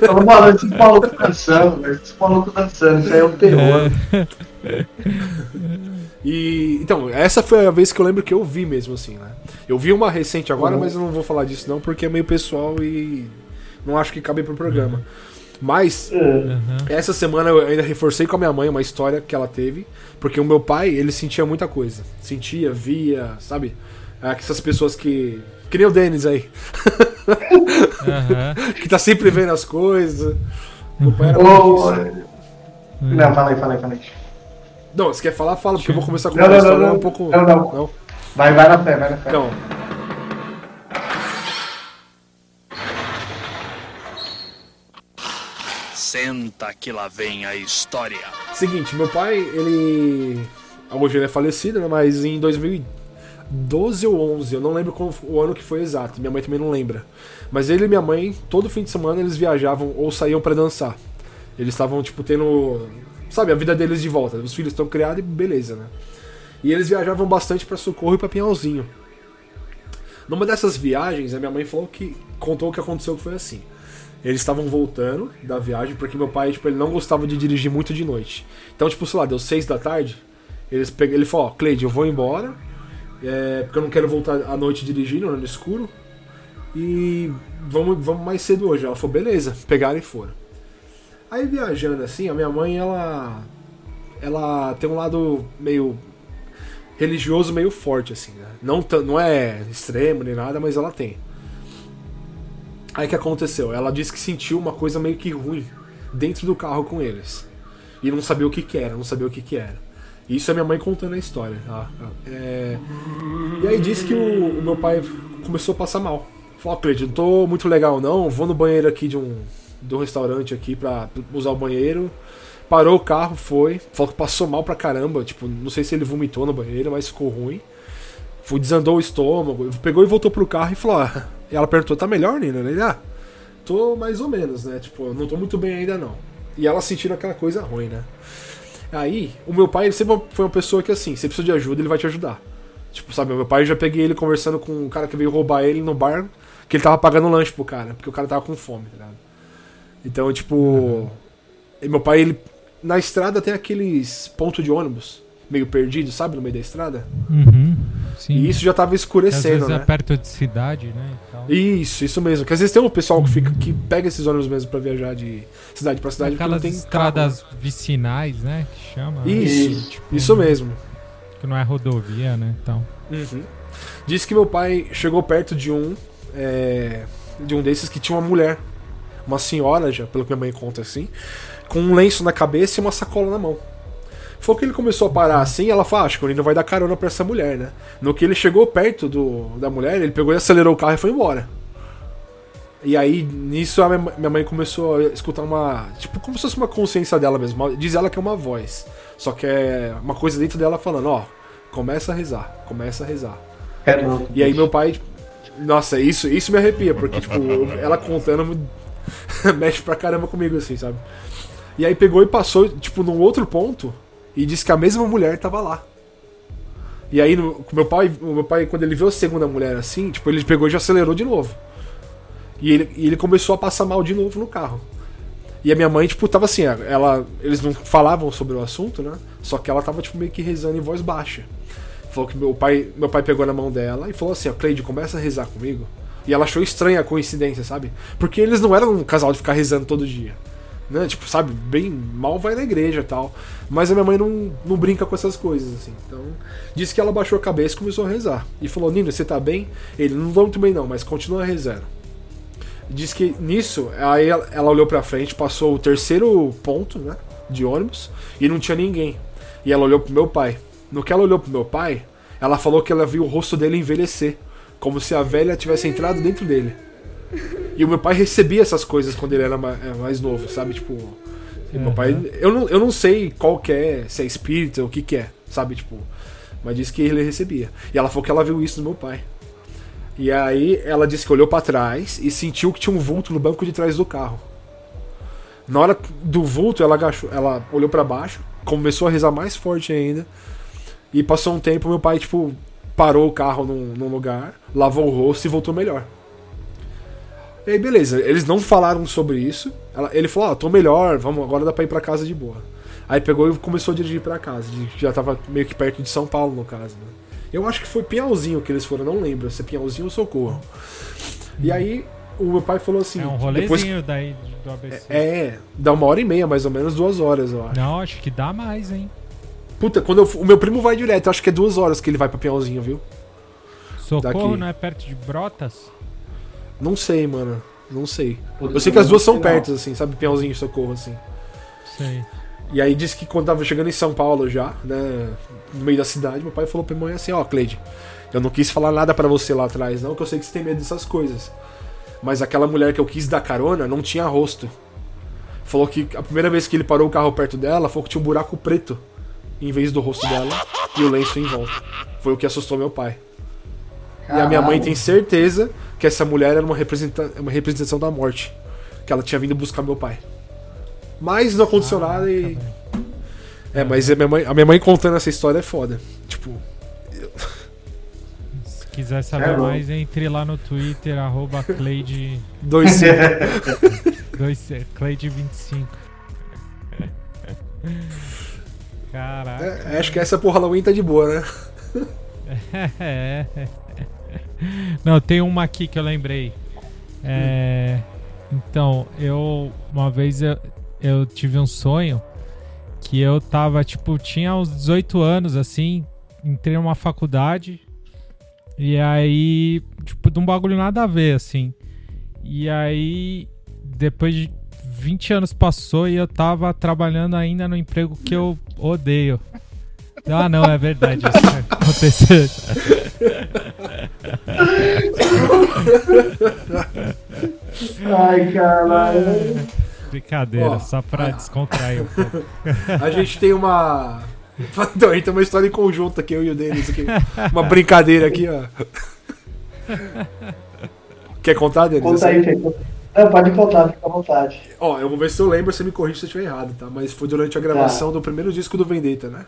Tava falando esses malucos dançando, velho, esses malucos dançando, isso aí é um terror. (laughs) E. Então, essa foi a vez que eu lembro que eu vi mesmo, assim, né? Eu vi uma recente agora, Uhum. mas eu não vou falar disso não, porque é meio pessoal e. Não acho que cabe pro programa. Mas. Aham. essa semana eu ainda reforcei com a minha mãe uma história que ela teve, porque o meu pai, ele sentia muita coisa. Sentia, via, sabe? É, Essas pessoas que. Que nem o Denis aí, Aham. (laughs) que tá sempre vendo as coisas. Meu pai era isso. Não, fala aí, fala aí, fala aí. Não, se quer falar, fala, porque eu vou começar com Não, uma não, história não, um pouco. não, não. Vai, vai na fé, vai na fé. Então. Senta que lá vem a história. Seguinte, meu pai, ele. Hoje ele é falecido, né? Mas em 2012 ou 11, eu não lembro qual o ano que foi exato. Minha mãe também não lembra. Mas ele e minha mãe, todo fim de semana, eles viajavam ou saíam pra dançar. Eles estavam, tipo, tendo. Sabe, a vida deles de volta. Os filhos estão criados e beleza, né? E eles viajavam bastante pra Socorro e pra Pinhalzinho. Numa dessas viagens, a minha mãe falou que. contou o que aconteceu que foi assim. Eles estavam voltando da viagem, porque meu pai, tipo, ele não gostava de dirigir muito de noite. Então, tipo, sei lá, deu seis da tarde. Eles pegam, ele falou, ó, Cleide, eu vou embora. é, porque eu não quero voltar à noite dirigindo, no escuro. E vamos, vamos mais cedo hoje. Ela falou, beleza, pegaram e foram. Aí viajando assim, a minha mãe, ela. Ela tem um lado meio religioso meio forte, assim, né? Não, não é extremo nem nada, mas ela tem. Aí que aconteceu? Ela disse que sentiu uma coisa meio que ruim dentro do carro com eles. E não sabia o que, que era, não sabia o que, que era. Isso é minha mãe contando a história. tá? É, E aí disse que o, o meu pai começou a passar mal. Falou, Cleide, não tô muito legal não, vou no banheiro aqui de um, de um restaurante aqui pra usar o banheiro. Parou o carro, foi. Falou que passou mal pra caramba. Tipo, não sei se ele vomitou no banheiro, mas ficou ruim. Foi, desandou o estômago. Pegou e voltou pro carro e falou: ah. E ela perguntou: tá melhor, Nina? Ele, ah, tô mais ou menos, né? Tipo, não tô muito bem ainda não. E ela sentindo aquela coisa ruim, né? Aí, o meu pai, ele sempre foi uma pessoa que assim, você precisa de ajuda, ele vai te ajudar. Tipo, sabe, meu pai eu já peguei ele conversando com um cara que veio roubar ele no bar, que ele tava pagando lanche pro cara, porque o cara tava com fome, tá ligado? Então, tipo. e meu pai, ele. Na estrada tem aqueles pontos de ônibus, meio perdidos, sabe, no meio da estrada? Uhum. Sim. E isso já tava Que às escurecendo, vezes né? é perto de cidade, né? e tal. Isso, isso mesmo. Que às vezes tem um pessoal que fica que pega esses ônibus mesmo pra viajar de cidade pra cidade Aquelas porque não tem estradas vicinais, né? Que chama. carro. Isso, Tipo, isso mesmo. Que não é rodovia, né? Então. Uhum. Disse que meu pai chegou perto de um é, de um desses que tinha uma mulher, uma senhora já, pelo que minha mãe conta assim, com um lenço na cabeça e uma sacola na mão. Foi que ele começou a parar assim, ela falou, ah, acho que ele não vai dar carona pra essa mulher, né? No que ele chegou perto do, da mulher, ele pegou e acelerou o carro e foi embora. E aí, nisso, a minha mãe começou a escutar uma. Tipo, como se fosse uma consciência dela mesmo. Diz ela que é uma voz. Só que é uma coisa dentro dela falando, ó, começa a rezar, começa a rezar. É louco. E aí meu pai. Nossa, isso, isso me arrepia, porque, tipo, ela contando me- (laughs) mexe pra caramba comigo, assim, sabe? E aí pegou e passou, tipo, num outro ponto e disse que a mesma mulher tava lá. E aí, no, meu pai, meu pai, quando ele viu a segunda mulher assim, tipo, ele pegou e já acelerou de novo. E ele, e ele começou a passar mal de novo no carro. E a minha mãe, tipo, tava assim, ela, eles não falavam sobre o assunto, né? Só que ela tava, tipo, meio que rezando em voz baixa. Falou que meu pai, meu pai pegou na mão dela e falou assim: ó, Cleide, começa a rezar comigo. E ela achou estranha a coincidência, sabe? Porque eles não eram um casal de ficar rezando todo dia. Né? Tipo, sabe, bem mal vai na igreja e tal. Mas a minha mãe não, não brinca com essas coisas, assim. Então, disse que ela baixou a cabeça e começou a rezar. E falou: Nino, você tá bem? Ele, não tô muito bem não, mas continua rezando. Diz que nisso, aí ela, ela olhou pra frente, passou o terceiro ponto, né? De ônibus, e não tinha ninguém. E ela olhou pro meu pai. No que ela olhou pro meu pai, ela falou que ela viu o rosto dele envelhecer. Como se a velha tivesse entrado dentro dele. E o meu pai recebia essas coisas quando ele era mais, mais novo, sabe? Tipo. Meu pai. Eu não, eu não sei qual que é, se é espírito ou o que, que é, sabe? Tipo. Mas disse que ele recebia. E ela falou que ela viu isso no meu pai. E aí ela disse que olhou para trás e sentiu que tinha um vulto no banco de trás do carro. Na hora do vulto, ela agachou, ela olhou para baixo, começou a rezar mais forte ainda. E passou um tempo, meu pai, tipo, parou o carro num, num lugar, lavou o rosto e voltou melhor. E aí, beleza, eles não falaram sobre isso. Ela, ele falou: Ó, oh, tô melhor, vamos, agora dá pra ir pra casa de boa. Aí pegou e começou a dirigir para casa. Já tava meio que perto de São Paulo, no caso. Né? Eu acho que foi Pinhalzinho que eles foram, não lembro se é Pinhalzinho ou Socorro. E aí o meu pai falou assim. É um rolezinho depois... daí do ABC. É, é, dá uma hora e meia, mais ou menos, duas horas, eu acho. Não, acho que dá mais, hein? Puta, quando eu, o meu primo vai direto, acho que é duas horas que ele vai pra Pinhalzinho, viu? Socorro Daqui. não é perto de Brotas? Não sei, mano. Não sei. Eu sei que as duas são perto, assim, sabe? Pinhalzinho e Socorro, assim. Sei. E aí disse que quando tava chegando em São Paulo já, né, no meio da cidade, meu pai falou pra minha mãe assim, ó, oh, Cleide, eu não quis falar nada para você lá atrás, não, que eu sei que você tem medo dessas coisas. Mas aquela mulher que eu quis dar carona não tinha rosto. Falou que a primeira vez que ele parou o carro perto dela, falou que tinha um buraco preto em vez do rosto dela e o lenço em volta. Foi o que assustou meu pai. Caralho. E a minha mãe tem certeza que essa mulher era uma, representa uma representação da morte. Que ela tinha vindo buscar meu pai. Mas não aconteceu ah, nada e. É, mas a minha, mãe, a minha mãe contando essa história é foda. Tipo. Se quiser saber é mais, entre lá no Twitter, arroba Cleide. 25. (laughs) Cleide 25. Caraca. É, acho que essa por Halloween tá de boa, né? (laughs) É. Não, tem uma aqui que eu lembrei. É, então, eu. Uma vez eu, eu tive um sonho que eu tava, tipo, tinha uns 18 anos, assim, entrei numa faculdade e aí, tipo, de um bagulho nada a ver, assim. E aí, depois de 20 anos passou e eu tava trabalhando ainda no emprego que eu odeio. Ah, não, é verdade. Isso (laughs) aconteceu. Ai, caralho. Brincadeira, só pra descontrair um pouco. A gente tem uma. Então, a gente tem uma história em conjunto aqui, eu e o Denis. Aqui. Uma brincadeira aqui, ó. Quer contar, Denis? Conta aí, Fê. Não, pode contar, fica à vontade. Ó, eu vou ver se eu lembro, você me corrige se eu estiver errado, tá? Mas foi durante a gravação tá. do primeiro disco do Vendetta, né?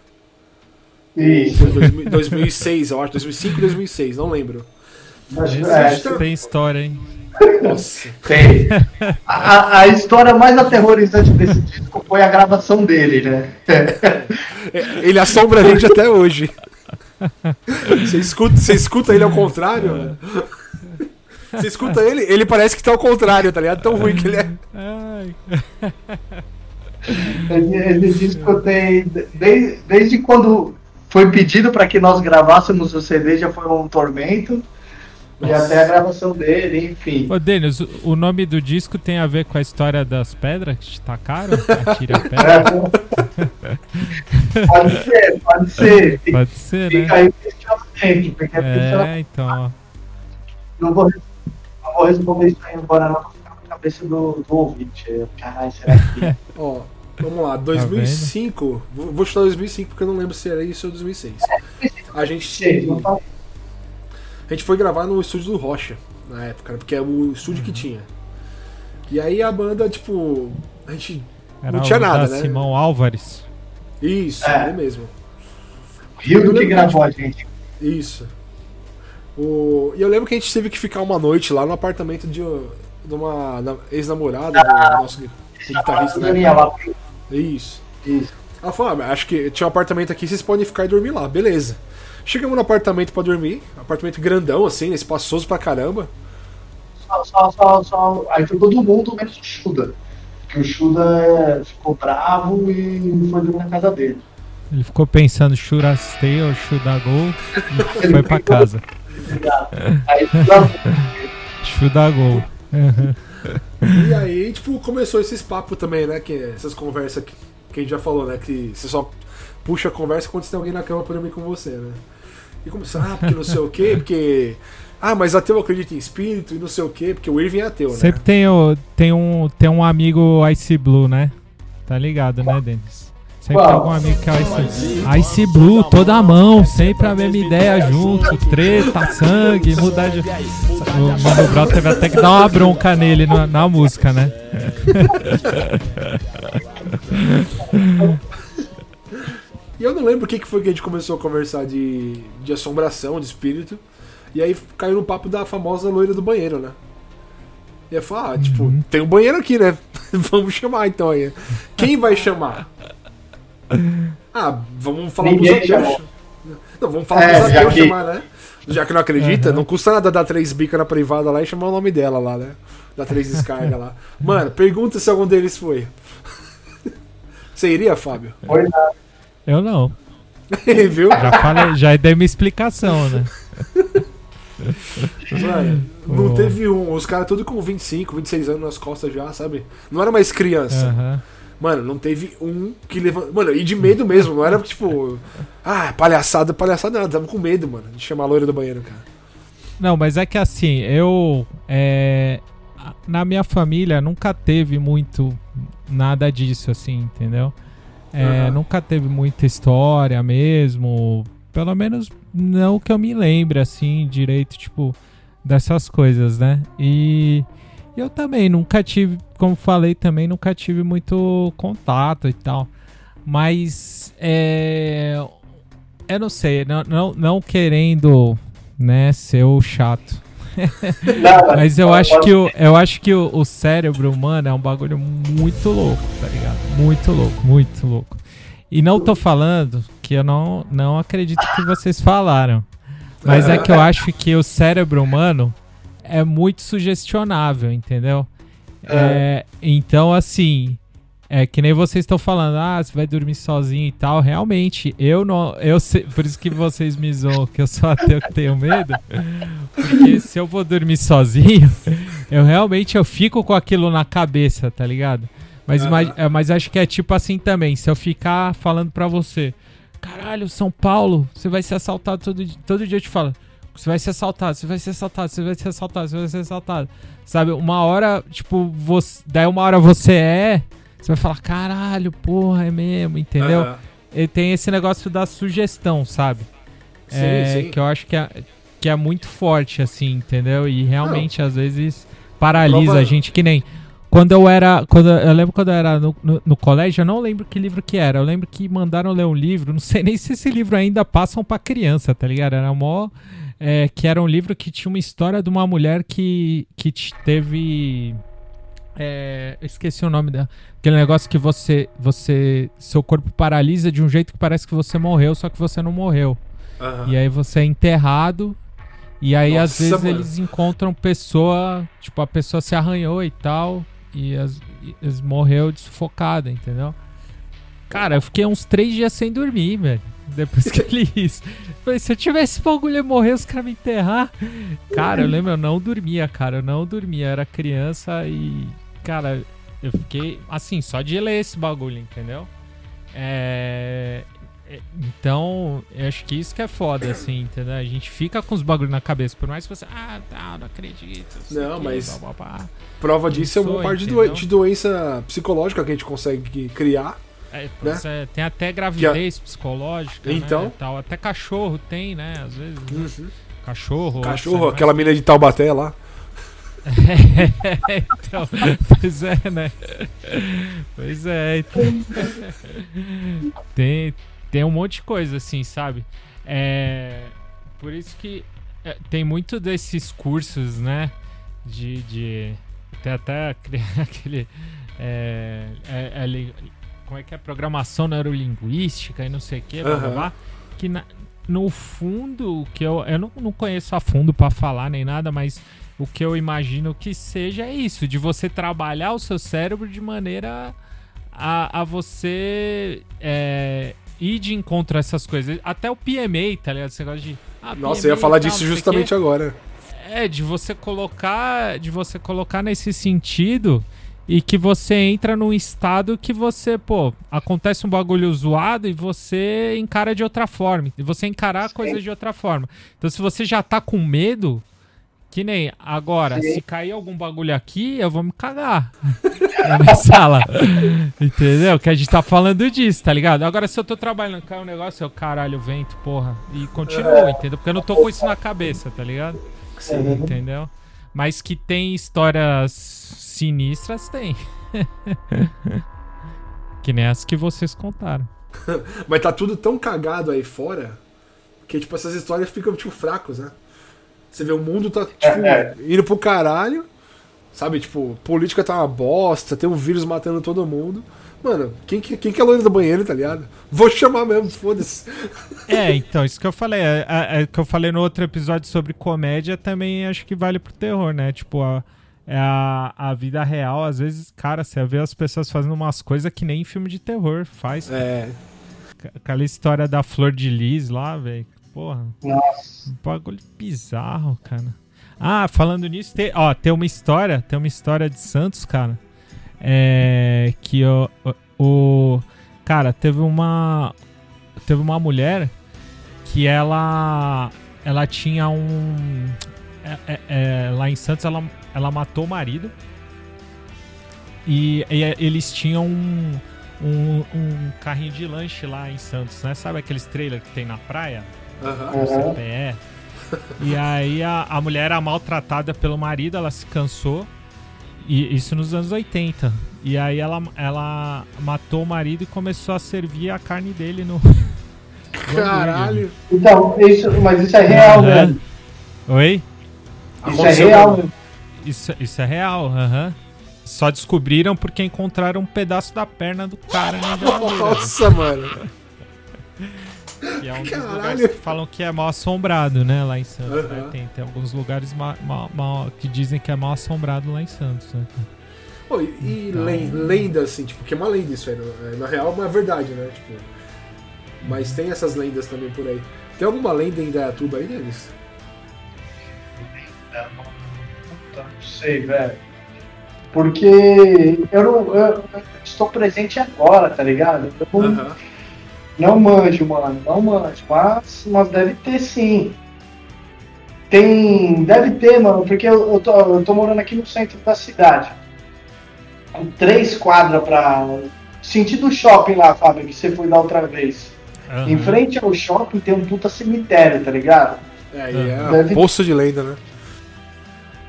Isso. Foi 2006, eu acho, 2005, 2006, não lembro. Mas, é, tem história, hein? Nossa. Tem. A, a, história mais aterrorizante desse disco foi a gravação dele, né? É, ele assombra a gente até hoje. Você escuta, você escuta ele ao contrário? Né? Você escuta ele, ele parece que tá ao contrário, tá ligado? Tão ruim que ele é. Esse disco tem. Desde, desde quando foi pedido para que nós gravássemos o CD, já foi um tormento. Nossa. E até a gravação dele, enfim. Ô, Denis, o nome do disco tem a ver com a história das pedras que te tacaram? Atira a pedra? pode ser, pode ser. Pode ser, Fica né? aí questionamento, porque é, então. Não vou, não vou responder isso aí agora, não, ficar na cabeça do, do ouvinte. Caralho, será que. (laughs) Ó, vamos lá, 2005. Tá vou chutar 2005 porque eu não lembro se era isso ou 2006. A gente. A gente foi gravar no estúdio do Rocha na época, porque é o estúdio que tinha. E aí a banda, tipo, a gente Era não tinha nada, né? né? Simão Álvares. Isso, é. ele mesmo. Rio que gravou a gente. Isso. O... E eu lembro que a gente teve que ficar uma noite lá no apartamento de, de uma ex-namorada ah, do nosso guitarrista. Né? Isso. Isso. Ela falou, ah, acho que tinha um apartamento aqui, vocês podem ficar e dormir lá, beleza. Chegamos no apartamento pra dormir, apartamento grandão, assim, espaçoso pra caramba. Só, só, só, só- Aí foi todo mundo menos o Chuda. Que o Chuda é, ficou bravo e foi dormir na casa dele. Ele ficou pensando churastei ou chudagol (laughs) e foi pra casa. Aí (laughs) Chudagol. E aí, tipo, começou esses papos também, né? Que, essas conversas que, que a gente já falou, né? Que você só puxa a conversa quando você tem alguém na cama pra dormir com você, né? E começou, ah, porque não sei o quê, porque. Ah, mas ateu acredita em espírito e não sei o quê, porque o Irving é ateu, né? Sempre tem, o, tem, um, tem um amigo Ice Blue, né? Tá ligado, né, Denis? Sempre tem Qual? algum amigo que é Ice Blue. Ice Blue, toda a mão, sempre a mesma ideia junto, treta, sangue, mudar de. O Mano Brown teve até que dar uma bronca nele na, na música, né? (laughs) E eu não lembro o que que foi que a gente começou a conversar de, de assombração, de espírito. E aí caiu no papo da famosa loira do banheiro, né? E aí falou, ah, tipo, Uhum. tem um banheiro aqui, né? (laughs) Vamos chamar então aí. Quem vai chamar? Ah, vamos falar Ninguém pros ateus. Não, vamos falar É, pros ateus que- chamar, né? Já que não acredita, Uhum. não custa nada dar três bicas na privada lá e chamar o nome dela lá, né? Dar três descargas lá. Mano, pergunta se algum deles foi. (laughs) Você iria, Fábio? foi nada. Eu não. (laughs) Viu? Já falei, já dei minha explicação, né? (laughs) Mano, não teve um. Os caras tudo com 25, 26 anos nas costas já, sabe? Não era mais criança. Aham. Mano, não teve um que levantou. Mano, e de medo mesmo, não era tipo. Ah, palhaçada, palhaçada, não. Tava com medo, mano, de chamar a loira do banheiro, cara. Não, mas é que assim, eu. é, na minha família nunca teve muito nada disso, assim, entendeu? É, Aham. Nunca teve muita história mesmo. Pelo menos não que eu me lembre, assim, direito, tipo, dessas coisas, né? E eu também nunca tive, como falei, também nunca tive muito contato e tal. Mas é. Eu não sei, não, não, não querendo né, ser o chato. Não, Mas eu acho que, o, eu acho que o, o cérebro humano é um bagulho muito louco, tá ligado? Muito louco, muito louco. E não tô falando que eu não, não acredito que vocês falaram. Mas é que eu acho que o cérebro humano é muito sugestionável, entendeu? É, então, assim, é que nem vocês estão falando, ah, você vai dormir sozinho e tal. Realmente, eu não. Eu sei, por isso que vocês me zoam que eu sou ateu que tenho medo. Porque se eu vou dormir sozinho, (laughs) eu realmente eu fico com aquilo na cabeça, tá ligado? Mas, ima- é, mas acho que é tipo assim também. Se eu ficar falando pra você, caralho, São Paulo, você vai ser assaltado todo, di- todo dia. Eu te falo, você vai ser assaltado, você vai ser assaltado, você vai ser assaltado, você vai ser assaltado. Sabe, uma hora, tipo, você, daí uma hora você é, você vai falar, caralho, porra, é mesmo, entendeu? Ele tem esse negócio da sugestão, sabe? Sim, É, sim. Que eu acho que é, que é muito forte, assim, entendeu? E realmente, às vezes, paralisa Prova- a gente, que nem. Quando eu era. Quando, eu lembro quando eu era no, no, no colégio, eu não lembro que livro que era. Eu lembro que mandaram ler um livro, não sei (laughs) nem se esse livro ainda passam pra criança, tá ligado? Era mó. é, que era um livro que tinha uma história de uma mulher que, que te- teve. É, eu esqueci o nome dela. Aquele negócio que você, você. Seu corpo paralisa de um jeito que parece que você morreu, só que você não morreu. Aham. E aí você é enterrado. E aí às Nossa, vezes mano. eles encontram pessoa. Tipo, a pessoa se arranhou e tal. E, as, e eles morreu de sufocada, entendeu? Cara, eu fiquei uns três dias sem dormir, velho. Depois que eu li isso. Falei, se eu tivesse esse bagulho e morrer, os caras me enterrar. Cara, eu lembro, eu não dormia, cara. Eu não dormia. Eu era criança e. Cara, eu fiquei. Assim, só de ler esse bagulho, entendeu? É. é, Então, eu acho que isso que é foda, assim, entendeu? A gente fica com os bagulhos na cabeça, por mais que você. Ah, tá, não acredito. Não, mas- blá, blá, blá. Prova disso é uma parte de, entendeu? de doença psicológica que a gente consegue criar. É, Né? você tem até gravidez psicológica, Então. né, tal. Até cachorro tem, né? Às vezes. né? Cachorro. Cachorro, outros aquela mina de Taubaté lá. (laughs) então, pois é, né? Pois é. então. (laughs) tem, tem um monte de coisa, assim, sabe? É, por isso que é, tem muito desses cursos, né? De. de tem até aquele. (laughs) aquele, é, é, é como é que é? Programação neurolinguística e não sei o que, blá, blá, blá, que na- no fundo, que eu, eu não, não conheço a fundo pra falar nem nada, mas o que eu imagino que seja é isso, de você trabalhar o seu cérebro de maneira a, a você é, ir de encontro a essas coisas. Até o PMA, tá ligado? Esse negócio de. ah, Nossa, PMA eu ia falar tal, disso justamente agora. É, de você colocar, de você colocar nesse sentido e que você entra num estado que você, pô, acontece um bagulho zoado e você encara de outra forma. E você encarar a coisa de outra forma. Então, se você já tá com medo, que nem agora, Sim. se cair algum bagulho aqui, eu vou me cagar (laughs) na minha sala. (laughs) Entendeu? Que a gente tá falando disso, tá ligado? Agora, se eu tô trabalhando, cai um negócio, eu caralho, vento, porra. E continuo, entendeu? Porque eu não tô com isso na cabeça, tá ligado? Uhum. Entendeu? Mas que tem histórias sinistras, tem. (laughs) que nem as que vocês contaram. Mas tá tudo tão cagado aí fora que, tipo, essas histórias ficam, tipo, fracos, né? Você vê, o mundo tá, tipo, É, indo pro caralho. Sabe, tipo, política tá uma bosta, tem um vírus matando todo mundo. Mano, quem, que- quem que é a loira do banheiro, tá ligado? Vou chamar mesmo, foda-se. (laughs) É, então, isso que eu falei. É, é- é que eu falei no outro episódio sobre comédia também acho que vale pro terror, né? Tipo, a, é a, a vida real, às vezes, cara, você vê as pessoas fazendo umas coisas que nem filme de terror faz. É, Aquela história da Flor de Lis lá, velho. Porra. Nossa. Um bagulho bizarro, cara. Ah, falando nisso, tem, ó, tem uma história, tem uma história de Santos, cara. É que o, o, cara, teve uma teve uma mulher que ela ela tinha um é- é- é, lá em Santos ela, ela matou o marido e, e eles tinham um, um, um carrinho de lanche lá em Santos, né? Sabe aqueles trailers que tem na praia? Aham. Uhum. CPE. E aí a, a mulher era maltratada pelo marido, ela se cansou. E isso nos anos 80. E aí ela, ela matou o marido e começou a servir a carne dele no. (laughs) no Caralho. Então, isso, mas isso é real, velho. Oi? Isso é real. Isso, isso é real, aham. Só descobriram porque encontraram um pedaço da perna do cara geladeira. Nossa, mano. Que é um dos Caralho. lugares que falam que é mal assombrado, né? Lá em Santos. né? Aham. Tem, tem alguns lugares ma- ma- mal- que dizem que é mal assombrado lá em Santos. Né? Pô, e e Então- len- lenda, assim, tipo, que é uma lenda isso aí. né? Na real, é uma verdade, né? Tipo, mas tem essas lendas também por aí. Tem alguma lenda em Dayatuba aí, Denis? Puta, Não sei, velho. Porque eu não. Eu estou presente agora, tá ligado? Eu não, Aham. Não manjo, mano. Não manjo. Mas, mas deve ter sim. Tem. Deve ter, mano, porque eu, eu, tô, eu tô morando aqui no centro da cidade. Com três quadras pra. Sentido shopping lá, Fábio, que você foi da outra vez. Aham. Em frente ao shopping tem um puta cemitério, tá ligado? É, e é Deve- poço de lenda, né?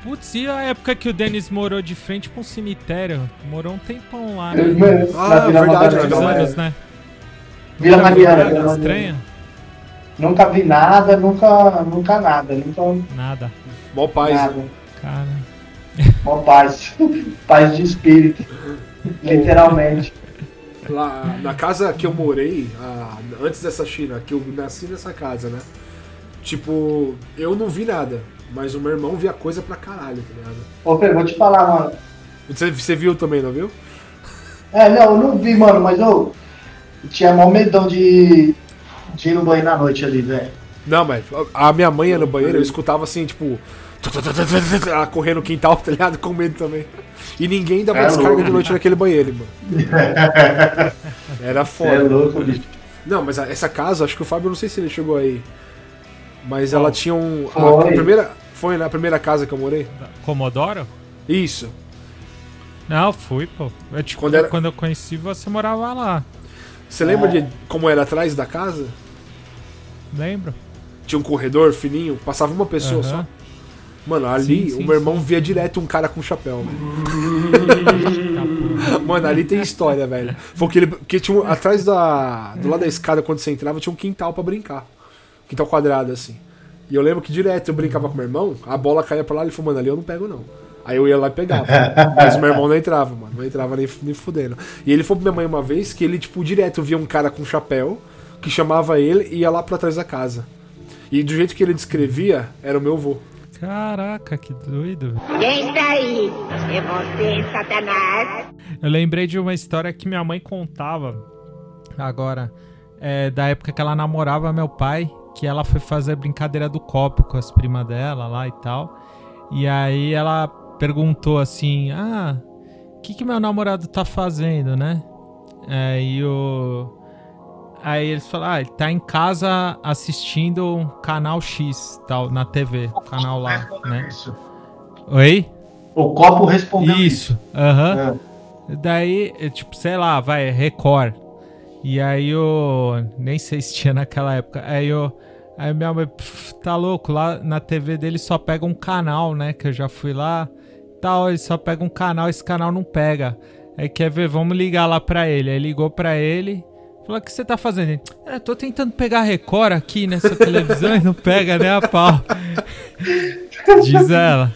Putz, e a época que o Denis morou de frente pra um cemitério? Morou um tempão lá, né? Eu- Ah, na Vila verdade, né? anos, né? Vila Mariana, Vila Mariana. estranha? Nunca vi nada, nunca, nunca nada, nunca Nada. Mó paz. nada. Cara. Mó paz. (laughs) paz de espírito. Literalmente. Lá na casa que eu morei, antes dessa China, que eu nasci nessa casa, né? Tipo, eu não vi nada, mas o meu irmão via coisa pra caralho, tá ligado? Ô, Pedro, vou te falar, mano. Você, você viu também, não viu? É, não, eu não vi, mano, mas eu tinha mó medão de, de ir no banheiro na noite ali, velho. Não, mas a minha mãe ia no banheiro, eu escutava assim, tipo. Ela correndo no quintal, tá ligado? Com medo também. E ninguém dava É descarga louco. de noite naquele banheiro, mano. (laughs) Era Você é foda. louco, bicho. Não, mas essa casa, acho que o Fábio, não sei se ele chegou aí. Mas Qual? ela tinha um. A, Foi. a primeira. Foi na primeira casa que eu morei? Comodoro? Isso. Não, fui, pô. Eu te- Quando era- Quando eu conheci, você morava lá. Você lembra É. de como era atrás da casa? Lembro? Tinha um corredor fininho, passava uma pessoa Aham. só. Mano, ali Sim, sim, o meu irmão via direto um cara com chapéu. mano. (laughs) Mano, ali tem história, velho. Foi que ele. Porque tinha um- atrás da. Do lado da escada, quando você entrava, tinha um quintal pra brincar. Quintal quadrado, assim. E eu lembro que direto eu brincava com meu irmão, a bola caía pra lá e ele falou, mano, ali eu não pego, não. Aí eu ia lá e pegava. (laughs) Mas meu irmão não entrava, mano. Não entrava nem, nem fudendo. E ele falou pra minha mãe uma vez que ele, tipo, direto via um cara com chapéu, que chamava ele e ia lá pra trás da casa. E do jeito que ele descrevia, era o meu avô. Caraca, que doido. Quem está aí? É você, Satanás? Eu lembrei de uma história que minha mãe contava agora, é, da época que ela namorava meu pai, que ela foi fazer brincadeira do copo com as primas dela lá e tal. E aí ela perguntou assim: Ah, o que, que meu namorado tá fazendo, né? Aí o. Aí eles falaram, ah, ele tá em casa assistindo um canal X, tal, na TV, canal lá, né? Isso. Oi? O copo respondeu Isso, aham. É. Daí, é, tipo, sei lá, vai, Record. E aí eu. Nem sei se tinha naquela época. Aí eu. Aí minha mãe, "Pff, tá louco, lá na TV dele só pega um canal, né? Que eu já fui lá. Tal, ele só pega um canal, esse canal não pega. Aí quer ver, vamos ligar lá pra ele. Aí ligou pra ele. Falou, o que você tá fazendo? Ele, é, tô tentando pegar Record aqui nessa televisão e não pega nem a pau. (laughs) Diz ela.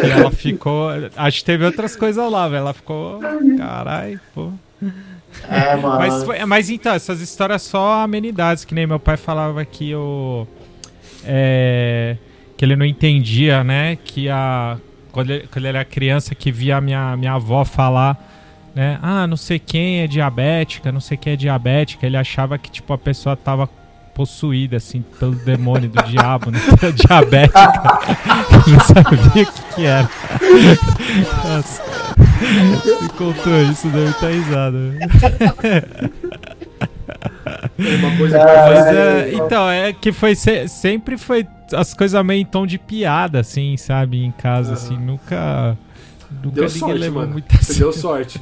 Que ela ficou. Acho que teve outras coisas lá, velho. Ela ficou. Caralho, pô. É, mano. Mas, foi- mas então, essas histórias só amenidades, que nem meu pai falava que o. é, que ele não entendia, né? Que a. Quando ele, quando ele era criança, que via a minha, minha avó falar, né? Ah, não sei quem é diabética, não sei quem é diabética. Ele achava que, tipo, a pessoa tava possuída, assim, pelo demônio do diabo, né? (laughs) Diabética. (laughs) não sabia o que, que era. Nossa. Me contou isso, deve estar risada. (laughs) É uma coisa Ah, Mas, é, é, então, é que foi se- sempre foi as coisas meio em tom de piada, assim, sabe? Em casa, assim, nunca. Nunca Deu sorte, mano. muito Você deu sorte.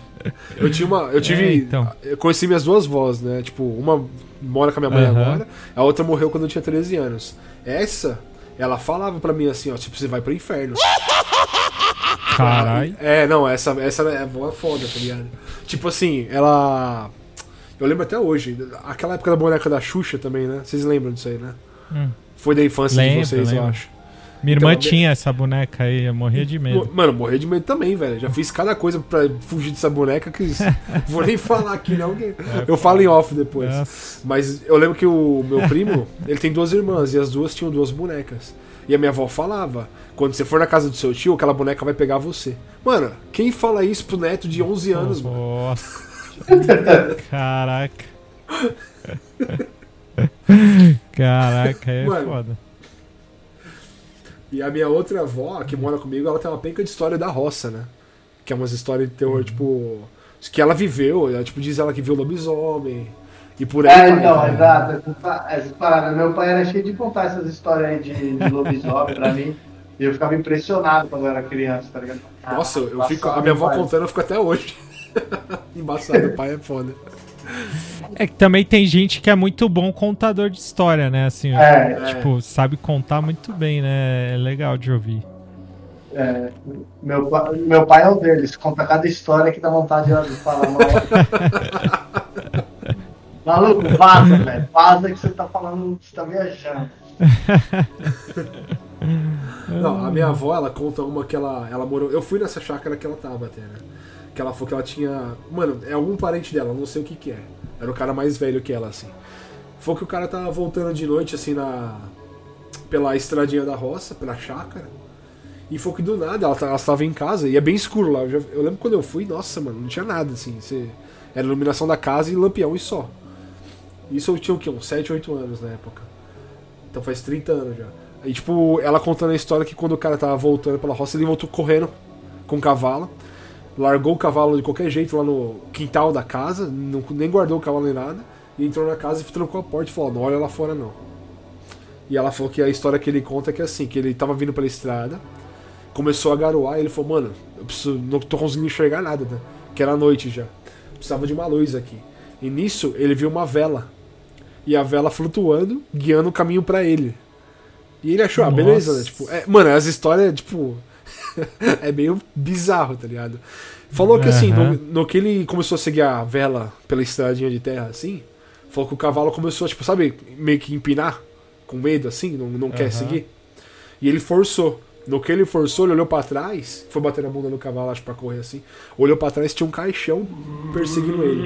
Eu tinha uma. Eu (laughs) tive. É, então. Eu conheci minhas duas vós, né? Tipo, uma mora com a minha mãe Aham. agora, a outra morreu quando eu tinha 13 anos. Essa, ela falava pra mim assim, ó, tipo, você vai pro inferno. Caralho. É, não, essa, essa é é foda, tá ligado? Tipo assim, ela. Eu lembro até hoje, aquela época da boneca da Xuxa também, né? Vocês lembram disso aí, né? Hum. Foi da infância Lembro, de vocês, eu lembro. acho. Minha Então, irmã de- tinha essa boneca aí, eu morria de medo. Mano, morrer de medo também, velho. Já fiz cada coisa pra fugir dessa boneca que. (laughs) Vou nem falar aqui, não, que eu falo em off depois. Nossa. Mas eu lembro que o meu primo, ele tem duas irmãs e as duas tinham duas bonecas. E a minha avó falava: quando você for na casa do seu tio, aquela boneca vai pegar você. Mano, quem fala isso pro neto de 11 anos, mano? Nossa. Caraca. (laughs) Caraca, aí é Mano. foda. E a minha outra avó, que mora comigo, ela tem uma penca de história da roça, né? Que é umas histórias de terror, tipo. Que ela viveu, ela, tipo, diz ela que viu lobisomem. E por aí. É, vai, então, tá exato. Essas pa- Essas paradas. Meu pai era cheio de contar essas histórias aí de, de lobisomem pra mim. E eu ficava impressionado quando eu era criança, tá ligado? Nossa, eu, eu Embaçado fico. A minha avó demais. contando, eu fico até hoje. (laughs) Embaçado, o pai é foda. É que também tem gente que é muito bom contador de história, né? Assim, É, tipo, sabe contar muito bem, né? É legal de ouvir. é. Meu, meu pai é um deles. Conta cada história que dá vontade de falar mal. (laughs) Maluco, vaza, velho. Vaza que você tá falando, você tá viajando. Não, a minha avó, ela conta uma que ela, ela morou. Eu fui nessa chácara que ela tava até, né? Que ela falou que ela tinha. Mano, é algum parente dela, não sei o que que é. Era o cara mais velho que ela, assim. Foi que o cara tava voltando de noite, assim, na. pela estradinha da roça, pela chácara. E foi que do nada, ela, ela estava em casa e é bem escuro lá. Eu, já- eu lembro quando eu fui, nossa, mano, não tinha nada, assim. Você, era iluminação da casa e lampião e só. Isso eu tinha o quê? Uns 7, 8 anos na época. Então faz 30 anos já. Aí, tipo, ela contando a história que quando o cara tava voltando pela roça, ele voltou correndo com o cavalo. Largou o cavalo de qualquer jeito lá no quintal da casa, não, nem guardou o cavalo nem nada. E entrou na casa e trancou a porta e falou: Não olha lá fora não. E ela falou que a história que ele conta é que assim, que ele tava vindo pela estrada, começou a garoar e ele falou: Mano, eu preciso, não tô conseguindo enxergar nada, né? Que era noite já. Precisava de uma luz aqui. E nisso ele viu uma vela. E a vela flutuando, guiando o caminho pra ele. E ele achou, ah, Nossa. beleza, né? Tipo, é, mano, as histórias, tipo. (laughs) é meio bizarro, tá ligado? Falou que assim, Aham. no, no que ele começou a seguir a vela pela estradinha de terra, assim, falou que o cavalo começou, tipo, sabe, meio que empinar, com medo, assim, não, não quer Aham. seguir. E ele forçou. No que ele forçou, ele olhou pra trás, foi bater a bunda no cavalo, acho, pra correr assim. Olhou pra trás, tinha um caixão perseguindo ele.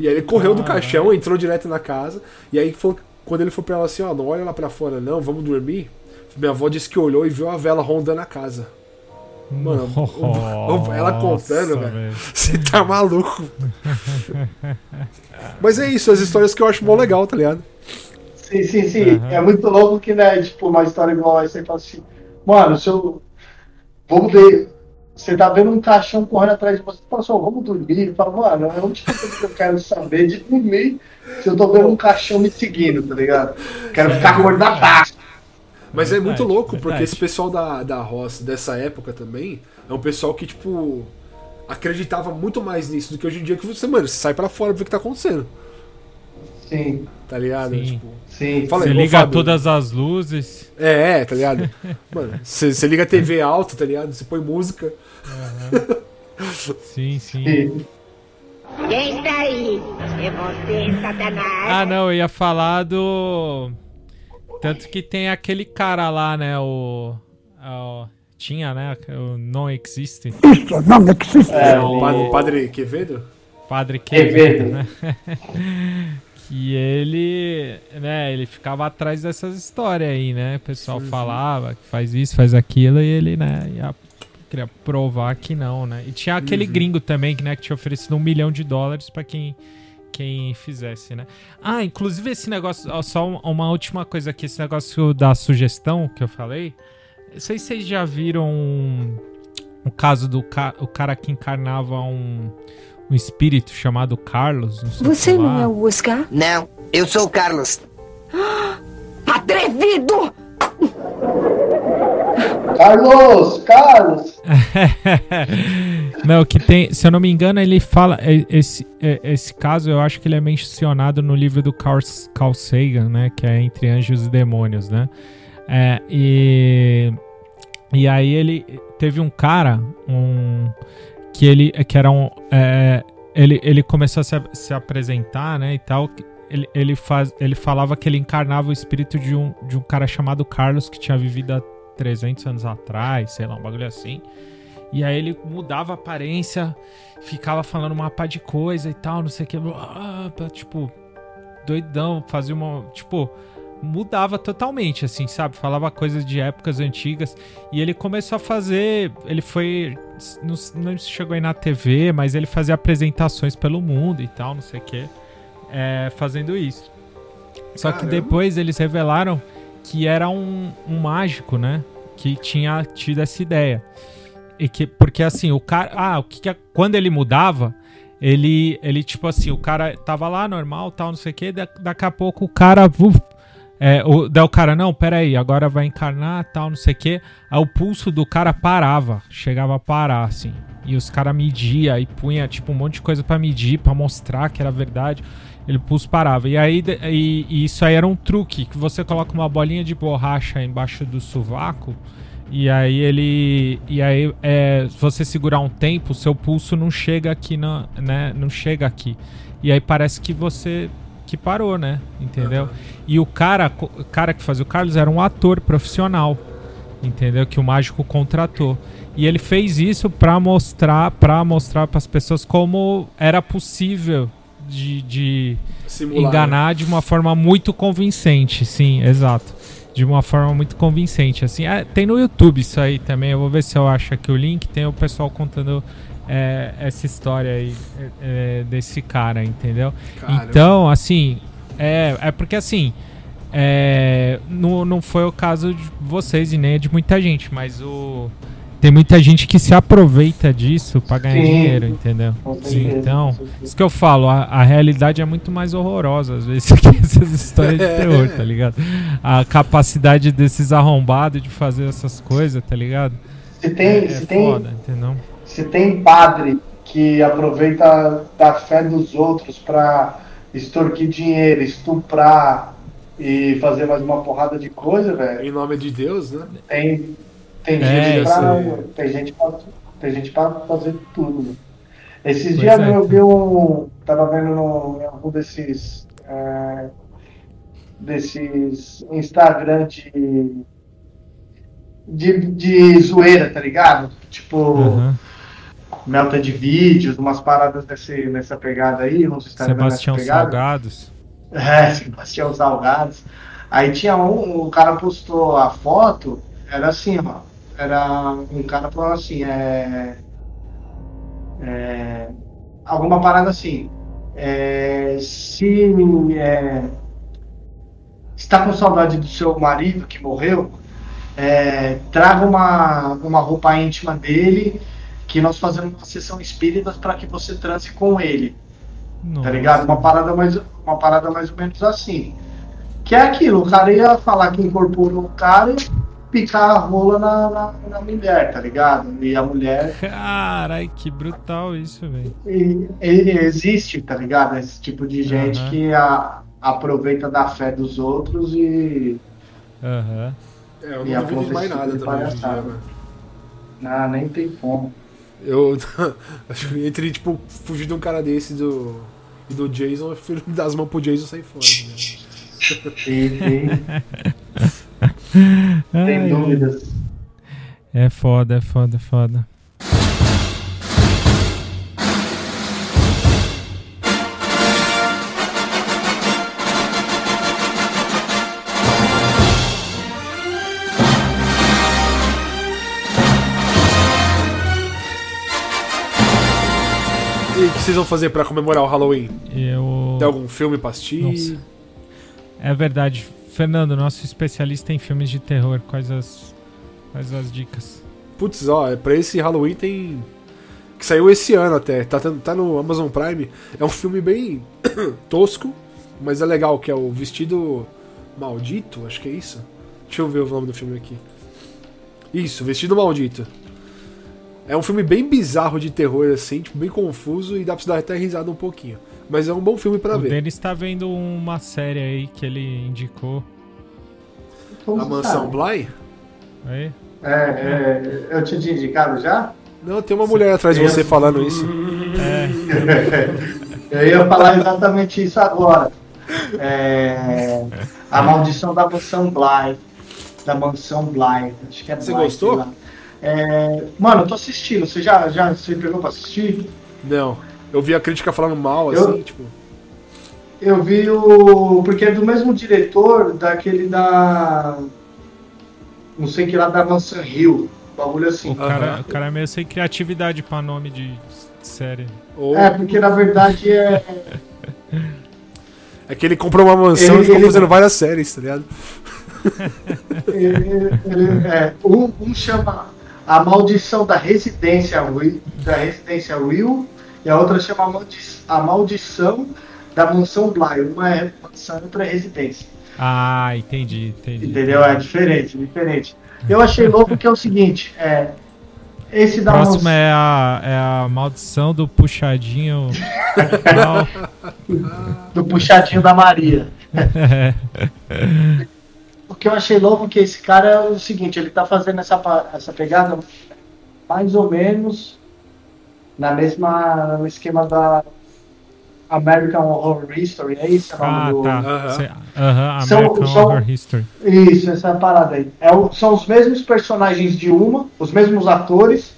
E aí ele correu do caixão, entrou direto na casa. E aí foi, quando ele foi pra ela assim, ó, não olha lá pra fora, não, vamos dormir. Minha avó disse que olhou e viu a vela rondando a casa. Mano, (laughs) ela contando, Nossa, velho. Você tá maluco. Mas é isso, as histórias que eu acho mó legal, tá ligado? Sim, sim, sim. Aham. É muito louco que, né, tipo, uma história igual essa, você fala assim, mano, se eu. Vamos ver. Você tá vendo um caixão correndo atrás de você, você fala assim, vamos dormir. Fala, mano, é a única coisa que eu quero saber de dormir se eu tô vendo um caixão me seguindo, tá ligado? Quero ficar acordadaço. Mas é muito Verdade, louco, porque verdade. esse pessoal da, da roça dessa época também é um pessoal que, tipo, acreditava muito mais nisso do que hoje em dia que você, mano, você sai pra fora pra ver o que tá acontecendo, Sim, tá ligado? Sim. Tipo, sim. Fala Você liga Fábio. todas as luzes. É, é, tá ligado? (laughs) Mano, você você liga a TV alto, tá ligado? Você põe música. (laughs) Sim, sim. sim. Quem está aí? É você, Satanás? Ah, não, eu ia falar do. Tanto que tem aquele cara lá, né? O. o- Tinha, né? O Non Existe. É, o o- padre, padre Quevedo? Padre Quevedo. Quevedo, né? (laughs) que ele, né, ele ficava atrás dessas histórias aí, né? O pessoal falava que faz isso, faz aquilo, e ele, né, ia, queria provar que não, né? E tinha aquele gringo também, que, né, que tinha oferecido um milhão de dólares pra quem, quem fizesse, né? Ah, inclusive esse negócio, ó, só um- uma última coisa aqui, esse negócio da sugestão que eu falei. Não sei se vocês já viram um, um caso do ca o cara que encarnava um, um espírito chamado Carlos. seu Você não é o Oscar? Não, eu sou o Carlos. (gasps) Atrevido! Carlos, Carlos! (laughs) não, que tem, se eu não me engano, ele fala é, esse, é, esse caso, eu acho que ele é mencionado no livro do Carl, Carl Sagan, né, que é Entre Anjos e Demônios, né? É, e e aí ele teve um cara, um que ele que era um é, ele, ele começou a se, se apresentar, né, e tal. Ele, ele, faz, ele falava que ele encarnava o espírito de um, de um cara chamado Carlos que tinha vivido há 300 anos atrás, sei lá, um bagulho assim. E aí ele mudava a aparência, ficava falando uma pá de coisa e tal, não sei o que. blá, Tipo, doidão, fazia uma. Tipo, mudava totalmente, assim, sabe? Falava coisas de épocas antigas. E ele começou a fazer. Ele foi. Não, não se chegou aí na TV, mas ele fazia apresentações pelo mundo e tal, não sei o que. É, fazendo isso. Só que Caramba. depois eles revelaram que era um, um mágico, né? Que tinha tido essa ideia. E que, porque assim, o cara. Ah, o que, que quando ele mudava, ele, ele, tipo assim, o cara tava lá normal, tal, não sei o que, da, daqui a pouco o cara. uf, é, o, daí o cara, não, peraí, agora vai encarnar, tal, não sei o que. Aí o pulso do cara parava, chegava a parar, assim. E os caras media e punha, tipo, um monte de coisa pra medir, pra mostrar que era verdade. Ele o pulso parava. E aí, e, e isso aí era um truque, que você coloca uma bolinha de borracha embaixo do sovaco. E aí ele. E aí, é, se você segurar um tempo, o seu pulso não chega aqui, na, né? Não chega aqui. E aí parece que você. que parou, né? Entendeu? E o cara, o cara que fazia o Carlos era um ator profissional. Entendeu? Que o mágico contratou. E ele fez isso pra mostrar para mostrar para as pessoas como era possível de, de Simular. enganar de uma forma muito convincente, sim, exato. De uma forma muito convincente, assim. É, tem no YouTube isso aí também. Eu vou ver se eu acho aqui o link. Tem o pessoal contando é, essa história aí é, é, desse cara, entendeu? Caramba. Então, assim, é, é porque assim, é, não, não foi o caso de vocês e nem de muita gente, mas o tem muita gente que se aproveita disso pra ganhar Sim. dinheiro, entendeu? Com certeza, Então, isso que eu falo, a, a realidade é muito mais horrorosa às vezes (laughs) que essas histórias de terror, tá ligado? A capacidade desses arrombados de fazer essas coisas, tá ligado? Se tem, é se tem, foda, entendeu? se tem padre que aproveita da fé dos outros pra extorquir dinheiro, estuprar e fazer mais uma porrada de coisa, velho, Em nome de Deus, né? tem, tem É, gente pra. Tem gente pra, tem gente pra fazer tudo. né? Esses Pois dias é. eu vi um. Tava vendo no, em algum desses. é, desses Instagram de. De, de zoeira, tá ligado? Tipo, Aham. Melta de vídeos, umas paradas desse, nessa pegada aí, uns Instagram Sebastião. Salgados. É, (laughs) Sebastião Salgados. Aí tinha um, o cara postou a foto, era assim, ó. Era um cara falando assim, é. é alguma parada assim. É, se é, está com saudade do seu marido que morreu, é, traga uma, uma roupa íntima dele que nós fazemos uma sessão espíritas para que você transe com ele, Nossa. tá ligado? Uma parada mais, uma parada mais ou menos assim. Que é aquilo, o cara ia falar que incorporou o cara picar a rola na, na, na mulher, tá ligado? E a mulher (laughs) Carai, que brutal isso, velho. existe, tá ligado? Esse tipo de gente Aham. que a- aproveita da fé dos outros e Aham. É, eu não duvido mais nada também dia, mano. ah, nem tem como. Eu (laughs) acho que entre, tipo, fugir de um cara desse do, e do Jason, eu prefiro (laughs) dar as mãos pro Jason e sair fora. Né? Tem Ai, dúvidas. É foda, é foda, é foda. E o que vocês vão fazer pra comemorar o Halloween? Eu. Tem algum filme pra assistir? Nossa. É verdade. Fernando, nosso especialista em filmes de terror, quais as, quais as dicas? Putz, ó, é pra esse Halloween tem. Que saiu esse ano até. Tá, tá no Amazon Prime. É um filme bem (coughs) tosco, mas é legal, que é o Vestido Maldito, acho que é isso. Deixa eu ver o nome do filme aqui. Isso, Vestido Maldito. É um filme bem bizarro de terror, assim, tipo, bem confuso e dá pra se dar até risada um pouquinho. Mas é um bom filme pra o ver. Denis tá vendo uma série aí que ele indicou. A você Mansão? Bly? Aí? É, é, eu te tinha indicado já? Não, tem uma mulher atrás de você falando isso. Eu ia falar exatamente isso agora. É, a maldição da mansão Bly. Da mansão Bly. Acho que é Você Bly, gostou? sei lá. É, mano, eu tô assistindo. Você já, já você pegou pra assistir? Não. Eu vi a crítica falando mal, Eu- assim, tipo. Eu vi o. Porque é do mesmo diretor daquele da. Não sei que lá da Mansão Hill. Bagulho assim. O cara, Aham. o cara é meio sem criatividade pra nome de série. Ou É, porque na verdade é. (laughs) é que ele comprou uma mansão Ele- e ficou ele- fazendo várias séries, tá ligado? (laughs) ele- ele- é, um, um chama A Maldição da Residência Will, da Residência Will e a outra chama a, Maldi a Maldição da Mansão Bly. Uma é mansão outra é residência. Ah, entendi, entendi. Entendeu? É diferente, diferente. Eu achei louco que é o seguinte, é. Esse da próximo mansão. é a, é a maldição do puxadinho. (laughs) Do puxadinho da Maria. (laughs) O que eu achei louco é que esse cara é o seguinte, ele tá fazendo essa, essa pegada mais ou menos na mesma no esquema da American Horror History, é isso? o nome Ah, do- tá. Aham, São- American são- Horror History. Isso, essa é a parada aí. É o- são os mesmos personagens de uma, os mesmos atores,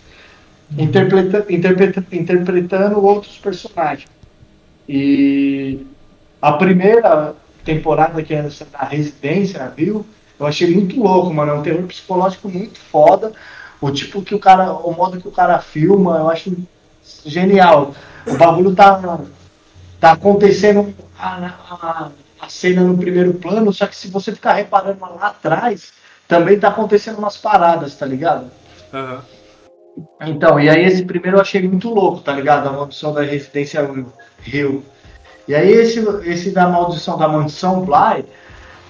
interpreta, interpreta- interpretando outros personagens. E a primeira temporada, que é essa da Residência, viu? Eu achei muito louco, mano. É um terror psicológico muito foda. O tipo que o cara, o modo que o cara filma, eu acho genial. O bagulho tá, tá acontecendo a, a, a cena no primeiro plano, só que se você ficar reparando lá atrás, também tá acontecendo umas paradas, tá ligado? Aham. Então, e aí esse primeiro eu achei muito louco, tá ligado? A maldição da residência Rio. E aí esse, esse da maldição da mansão Bly,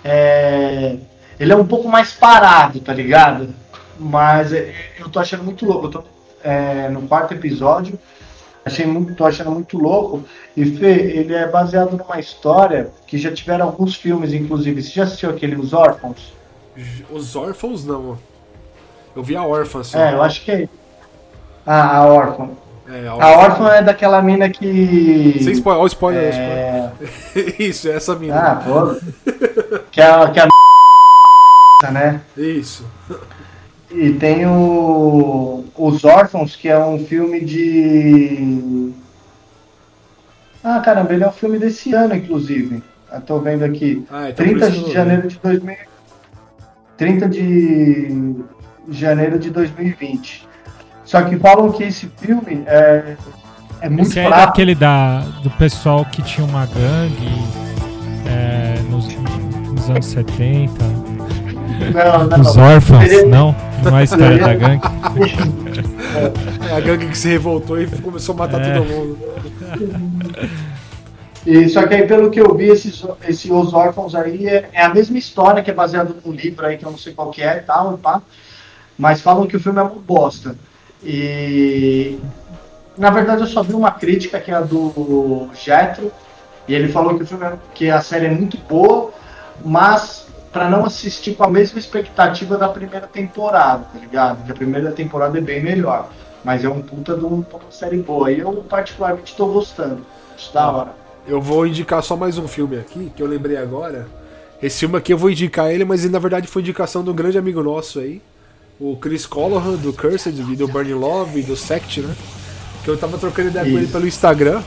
é, ele é um pouco mais parado, tá ligado? Mas é, eu tô achando muito louco. Eu tô é, no quarto episódio, achei muito, tô achando muito louco. E Fê, ele é baseado numa história que já tiveram alguns filmes, inclusive. Você já assistiu aquele Os Órfãos? Os órfãos não. Eu vi a órfã só. É, eu acho que é. Ah, a Órfã. É, A Órfã é daquela mina que. Sem spoiler, ó, spoiler, É... spoiler. (laughs) Isso, é essa mina. Ah, pô. Que é a, que é a (laughs) né? Isso. E tem o Os Órfãos, que é um filme de. Ah, caramba, ele é um filme desse ano, inclusive. Tô vendo aqui. Ah, então por 30 isso que eu de janeiro de 2000. 30 de janeiro de 2020. Só que falam que esse filme é, é muito Esse é fraco. daquele da, do pessoal que tinha uma gangue é, nos, nos anos 70. Não, não, Os órfãos, não? Não é a história da gangue. É a gangue que se revoltou e começou a matar É. todo mundo. E, só que aí, pelo que eu vi, esses, esse Os Órfãos aí é, é a mesma história, que é baseado num livro aí que eu não sei qual que é e tal, e pá. Mas falam que o filme é uma bosta. E na verdade eu só vi uma crítica que é a do Jetro, e ele falou que o filme é- que a série é muito boa, mas para não assistir com a mesma expectativa da primeira temporada, tá ligado? Que a primeira temporada é bem melhor. Mas é um puta de uma série boa. E eu particularmente tô gostando. Isso da hora. Eu vou indicar só mais um filme aqui, que eu lembrei agora. Esse filme aqui eu vou indicar ele, mas ele na verdade foi indicação de um grande amigo nosso aí. O Chris Colohan, do Cursed, do Burning Love, do Sect, né? Que eu tava trocando ideia com ele pelo Instagram.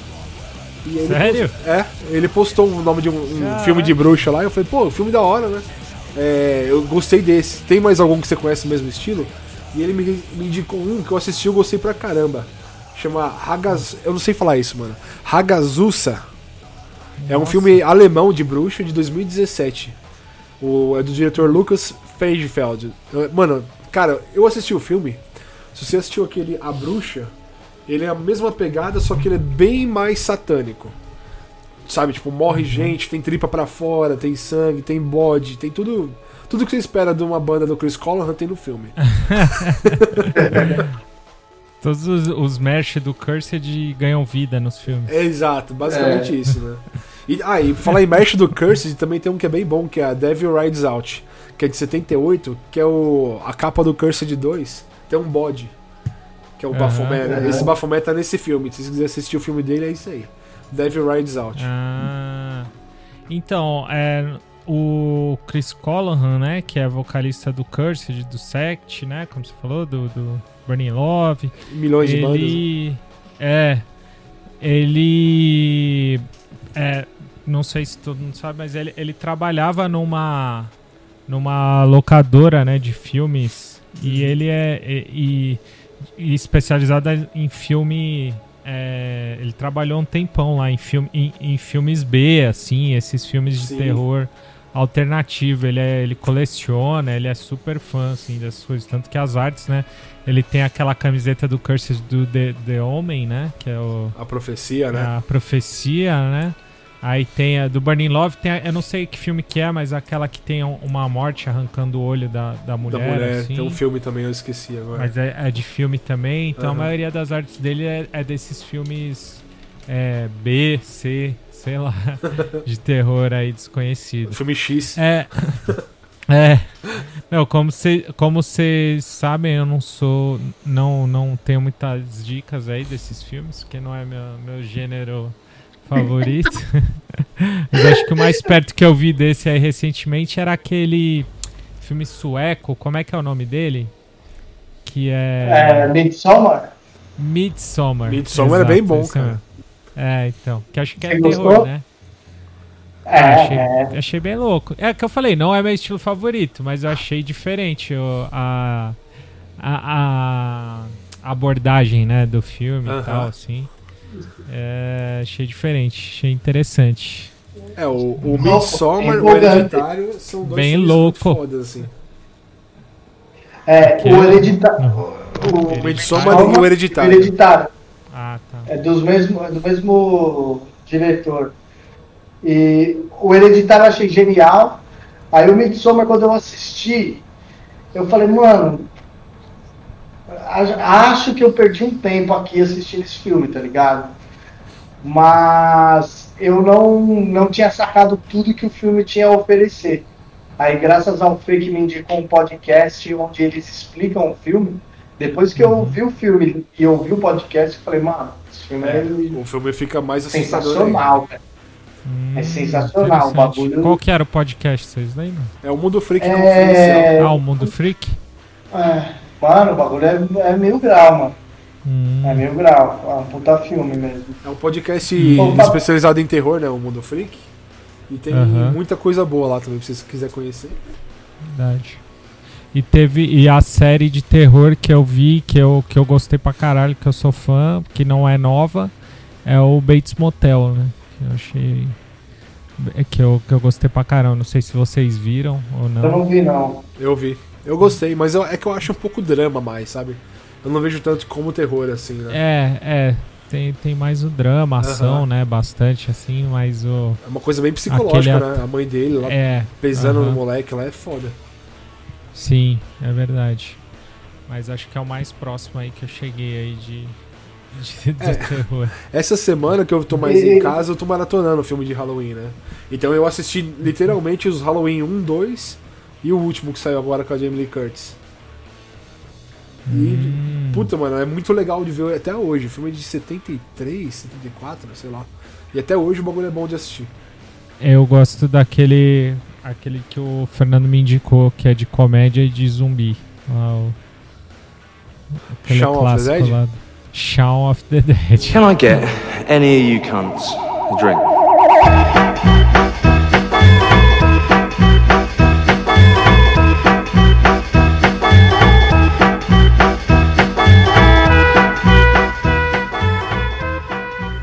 Sério? post- É, ele postou o nome de um, um filme de bruxa lá. E eu falei, pô, filme da hora, né? É, eu gostei desse. Tem mais algum que você conhece o mesmo estilo? E ele me, me indicou um que eu assisti e gostei pra caramba. Chama Hagaz... Eu não sei falar isso, mano. Hagazusa. É um filme alemão de bruxa de 2017. O, é do diretor Lucas Feigfeld. Mano, cara, eu assisti o filme. Se você assistiu aquele A Bruxa, ele é a mesma pegada, só que ele é bem mais satânico. Sabe, tipo, morre gente, tem tripa pra fora, tem sangue, tem bode, tem tudo. Tudo que você espera de uma banda do Chris Colohan tem no filme. (laughs) Todos os, os merch do Cursed ganham vida nos filmes. É exato, basicamente É. isso, né? E, ah, e falar em merch do Cursed, também tem um que é bem bom, que é a Devil Rides Out, que é de 78, que é o a capa do Cursed 2, tem um bode, que é o Aham. Baphomet, né? Esse Baphomet tá nesse filme, se você quiser assistir o filme dele, é isso aí. Devil Rides Out. Ah, então, é, o Chris Colohan, né, que é vocalista do Cursed, do Sect, né, como você falou, do, do Burning Love, Milhões de bandas. ele é ele é, não sei se todo mundo sabe, mas ele, ele trabalhava numa numa locadora, né, de filmes e ele é e, e especializado em filme é, ele trabalhou um tempão lá em, filme, em, em filmes B, assim, esses filmes de Sim. terror alternativo. Ele, é, ele coleciona, ele é super fã, assim, dessas coisas. Tanto que as artes, né? Ele tem aquela camiseta do Curses do The, The Homem, né? Que é o, A profecia, né? a profecia, né? Aí tem a do Burning Love, tem a- eu não sei que filme que é, mas aquela que tem um- uma morte arrancando o olho da, da mulher. da mulher. assim. Tem um filme também, eu esqueci agora. Mas é, é de filme também, então Aham. a maioria das artes dele é, é desses filmes é, B, C, sei lá, (laughs) de terror aí desconhecido. Filme X. É. (laughs) É. Não, como vocês como sabem, eu não sou. Não, não tenho muitas dicas aí desses filmes, porque não é meu, meu gênero favorito. (laughs) Mas acho que o mais perto que eu vi desse aí recentemente era aquele filme sueco. Como é que é o nome dele? Que é. É, Midsommar? Midsommar. Midsommar é bem bom, cara. É, então. Que acho que é Você terror, gostou? né? É, achei, é. achei bem louco. É que eu falei, não é meu estilo favorito, mas eu achei diferente o- a, a, a abordagem né, do filme Aham. e tal, assim. É, achei diferente, achei interessante. É, o, o Midsommar e o. Hereditário são dois Bem louco. fodas, assim. É, Que- o hereditário. O, Midsommar e o o Hereditário. hereditário. Ah, tá. É dos mesmo, é do mesmo diretor. E o Hereditário eu achei genial. Aí o Midsommar, quando eu assisti, eu falei, mano, acho que eu perdi um tempo aqui assistindo esse filme, tá ligado? Mas eu não, não tinha sacado tudo que o filme tinha a oferecer. Aí, graças ao Fê que me indicou um podcast onde eles explicam o filme, depois que eu vi o filme e eu vi o podcast, eu falei, mano, esse filme é, O filme fica mais sensacional, cara. Hum, É sensacional, o bagulho- Qual que era o podcast, vocês lembram? É o Mundo Freak É, Confidencial. Ah, o Mundo Freak? É, mano, o bagulho é, é mil grau, mano. Hum, É mil grau. É um puta filme mesmo. É um podcast Opa. especializado em terror, né? O Mundo Freak. E tem muita coisa boa lá também, se você quiser conhecer. verdade. E teve e a série de terror que eu vi, que eu, que eu gostei pra caralho, que eu sou fã, que não é nova, é o Bates Motel, né? Que eu achei. é Que eu, que eu gostei pra caramba. Não sei se vocês viram ou Eu não. não vi, não. Eu vi. Eu gostei, mas eu- é que eu acho um pouco drama mais, sabe? Eu não vejo tanto como terror assim, né? É, é. Tem, tem mais o drama, ação, né? Bastante assim, mas o. É uma coisa bem psicológica, Aquele né? A mãe dele lá É. pesando no moleque lá é foda. Sim, é verdade. Mas acho que é o mais próximo aí que eu cheguei aí de. de do É. terror. Essa semana que eu tô mais em casa, eu tô maratonando o filme de Halloween, né? Então eu assisti literalmente os Halloween 1, 2 e o último que saiu agora com a Jamie Lee Curtis. E, Hum. puta, mano, é muito legal de ver até hoje. O filme é de 73, 74, sei lá. E até hoje o bagulho é bom de assistir. Eu gosto daquele. Aquele que o Fernando me indicou, que é de comédia e de zumbi. Lá, o, aquele Shaun of the Dead? lá. Shaun of the Dead. Can I get any of you cunts a drink?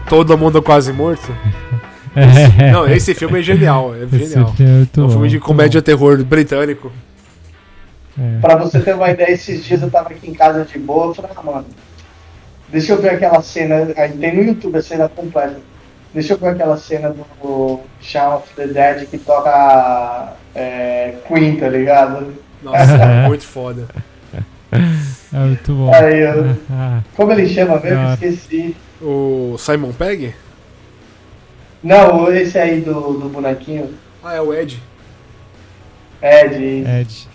Todo mundo quase morto. (laughs) É. Não, esse filme é genial, é Esse genial. filme é É um bom, filme de comédia terror britânico. É. Pra você ter uma ideia, esses dias eu tava aqui em casa de boa, eu falei, ah, mano, deixa eu ver aquela cena, aí tem no YouTube a cena completa. Deixa eu ver aquela cena do Shaun of the Dead que toca é, Queen, tá ligado? Nossa, (laughs) é muito foda. É muito bom. Aí eu, (laughs) Ah, como ele chama mesmo? Esqueci. O Simon Pegg? Não, esse aí do, do bonequinho. Ah, é o Ed. É. Ed.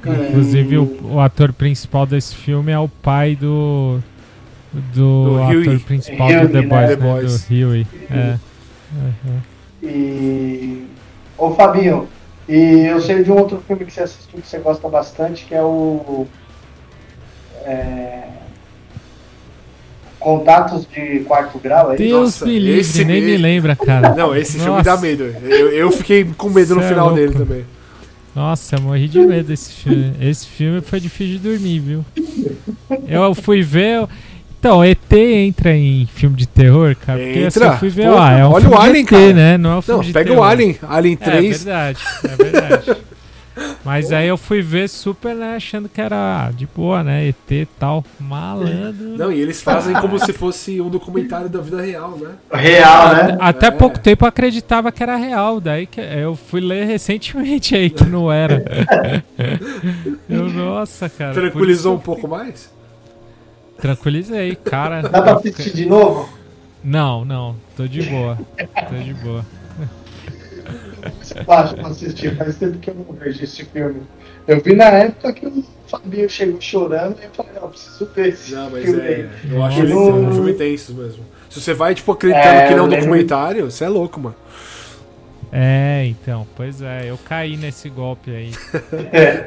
Cara, Inclusive, o, o ator principal desse filme é o pai do. Do, Do ator Huey. principal Huey, do The né? Boys, The né? Boys. Do Huey. É. Uhum. E. Ô Fabinho, e eu sei de um outro filme que você assistiu que você gosta bastante, que é o. é, Contatos de quarto grau, é isso? Deus Nossa, me livre, esse nem me- me lembra, cara. Não, esse filme Nossa. dá medo. Eu, eu fiquei com medo no Cê é final louco. dele também. Nossa, eu morri de medo desse filme. Esse filme foi difícil de dormir, viu? Eu fui ver. Então, ET entra em filme de terror, cara? Porque assim, Entra. eu fui ver, Porra, ah, é um olha filme o de Alien, ET, cara. né? Não é um filme Não, de pega terror. o Alien, Alien É 3. verdade, é verdade. Mas aí eu fui ver super, né, achando que era de boa, né, ET e tal. Malandro. Não, e eles fazem como se fosse um documentário da vida real, né? Real, né? Até É. pouco tempo eu acreditava que era real, daí que eu fui ler recentemente aí que não era. (laughs) eu, nossa, cara. Tranquilizou um pouco mais? Tranquilizei, cara. Dá pra assistir de novo? Não, não, tô de boa. Tô de boa. Acho pra assistir, faz tempo que eu não vejo esse filme. Eu vi na época que o Fabinho chegou chorando e eu falei, não, eu preciso ver esse Não, mas filme é. aí. Eu acho ele um filme tenso mesmo. Se você vai, tipo, acreditando É, que não é um lembro- documentário, você é louco, mano. É, então, pois é, eu caí nesse golpe aí.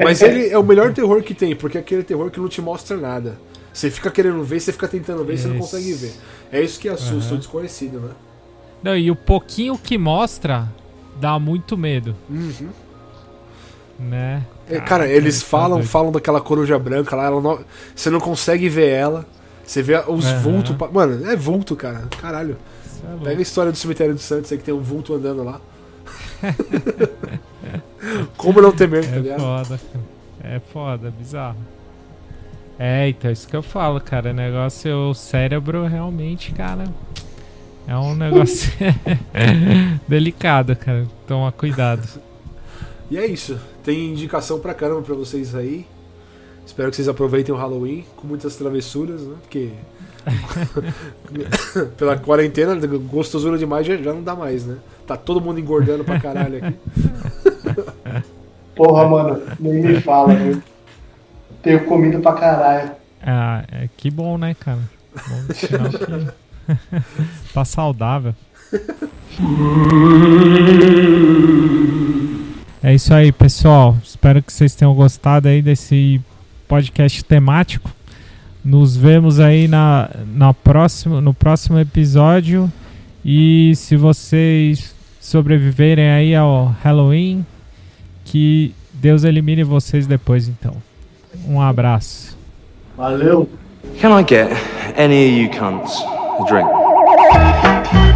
Mas ele é o melhor terror que tem, porque é aquele terror que não te mostra nada. Você fica querendo ver, você fica tentando ver, você não Isso. consegue ver. É isso que assusta Aham. o desconhecido, né? Não, e o pouquinho que mostra dá muito medo, Uhum. né? É, Cara, eles tá falam, doido. falam daquela coruja branca lá, não- você não consegue ver ela. Você vê os Aham. vultos. Mano, é vulto, cara. Caralho. É. Pega a história do cemitério do Santos aí que tem um vulto andando lá. (laughs) Como não ter medo, tá É ligado? foda, cara. É foda, bizarro. É, então, isso que eu falo, cara. O negócio, o cérebro realmente, cara. É um negócio (laughs) delicado, cara. Toma cuidado. E é isso. Tem indicação pra caramba pra vocês aí. Espero que vocês aproveitem o Halloween com muitas travessuras, né? Porque. (laughs) Pela quarentena, gostosura demais já, já não dá mais, né? Tá todo mundo engordando pra caralho aqui. (laughs) Porra, mano, nem me fala, viu? Tenho comido pra caralho. Ah, é, que bom, né, cara? Bom sinal que (laughs) tá saudável. É isso aí, pessoal. Espero que vocês tenham gostado aí desse podcast temático. Nos vemos aí na, na próxima, no próximo episódio. E se vocês sobreviverem aí ao Halloween, que Deus elimine vocês depois, então. Um abraço. Valeu! Can I get any of you cunts a drink?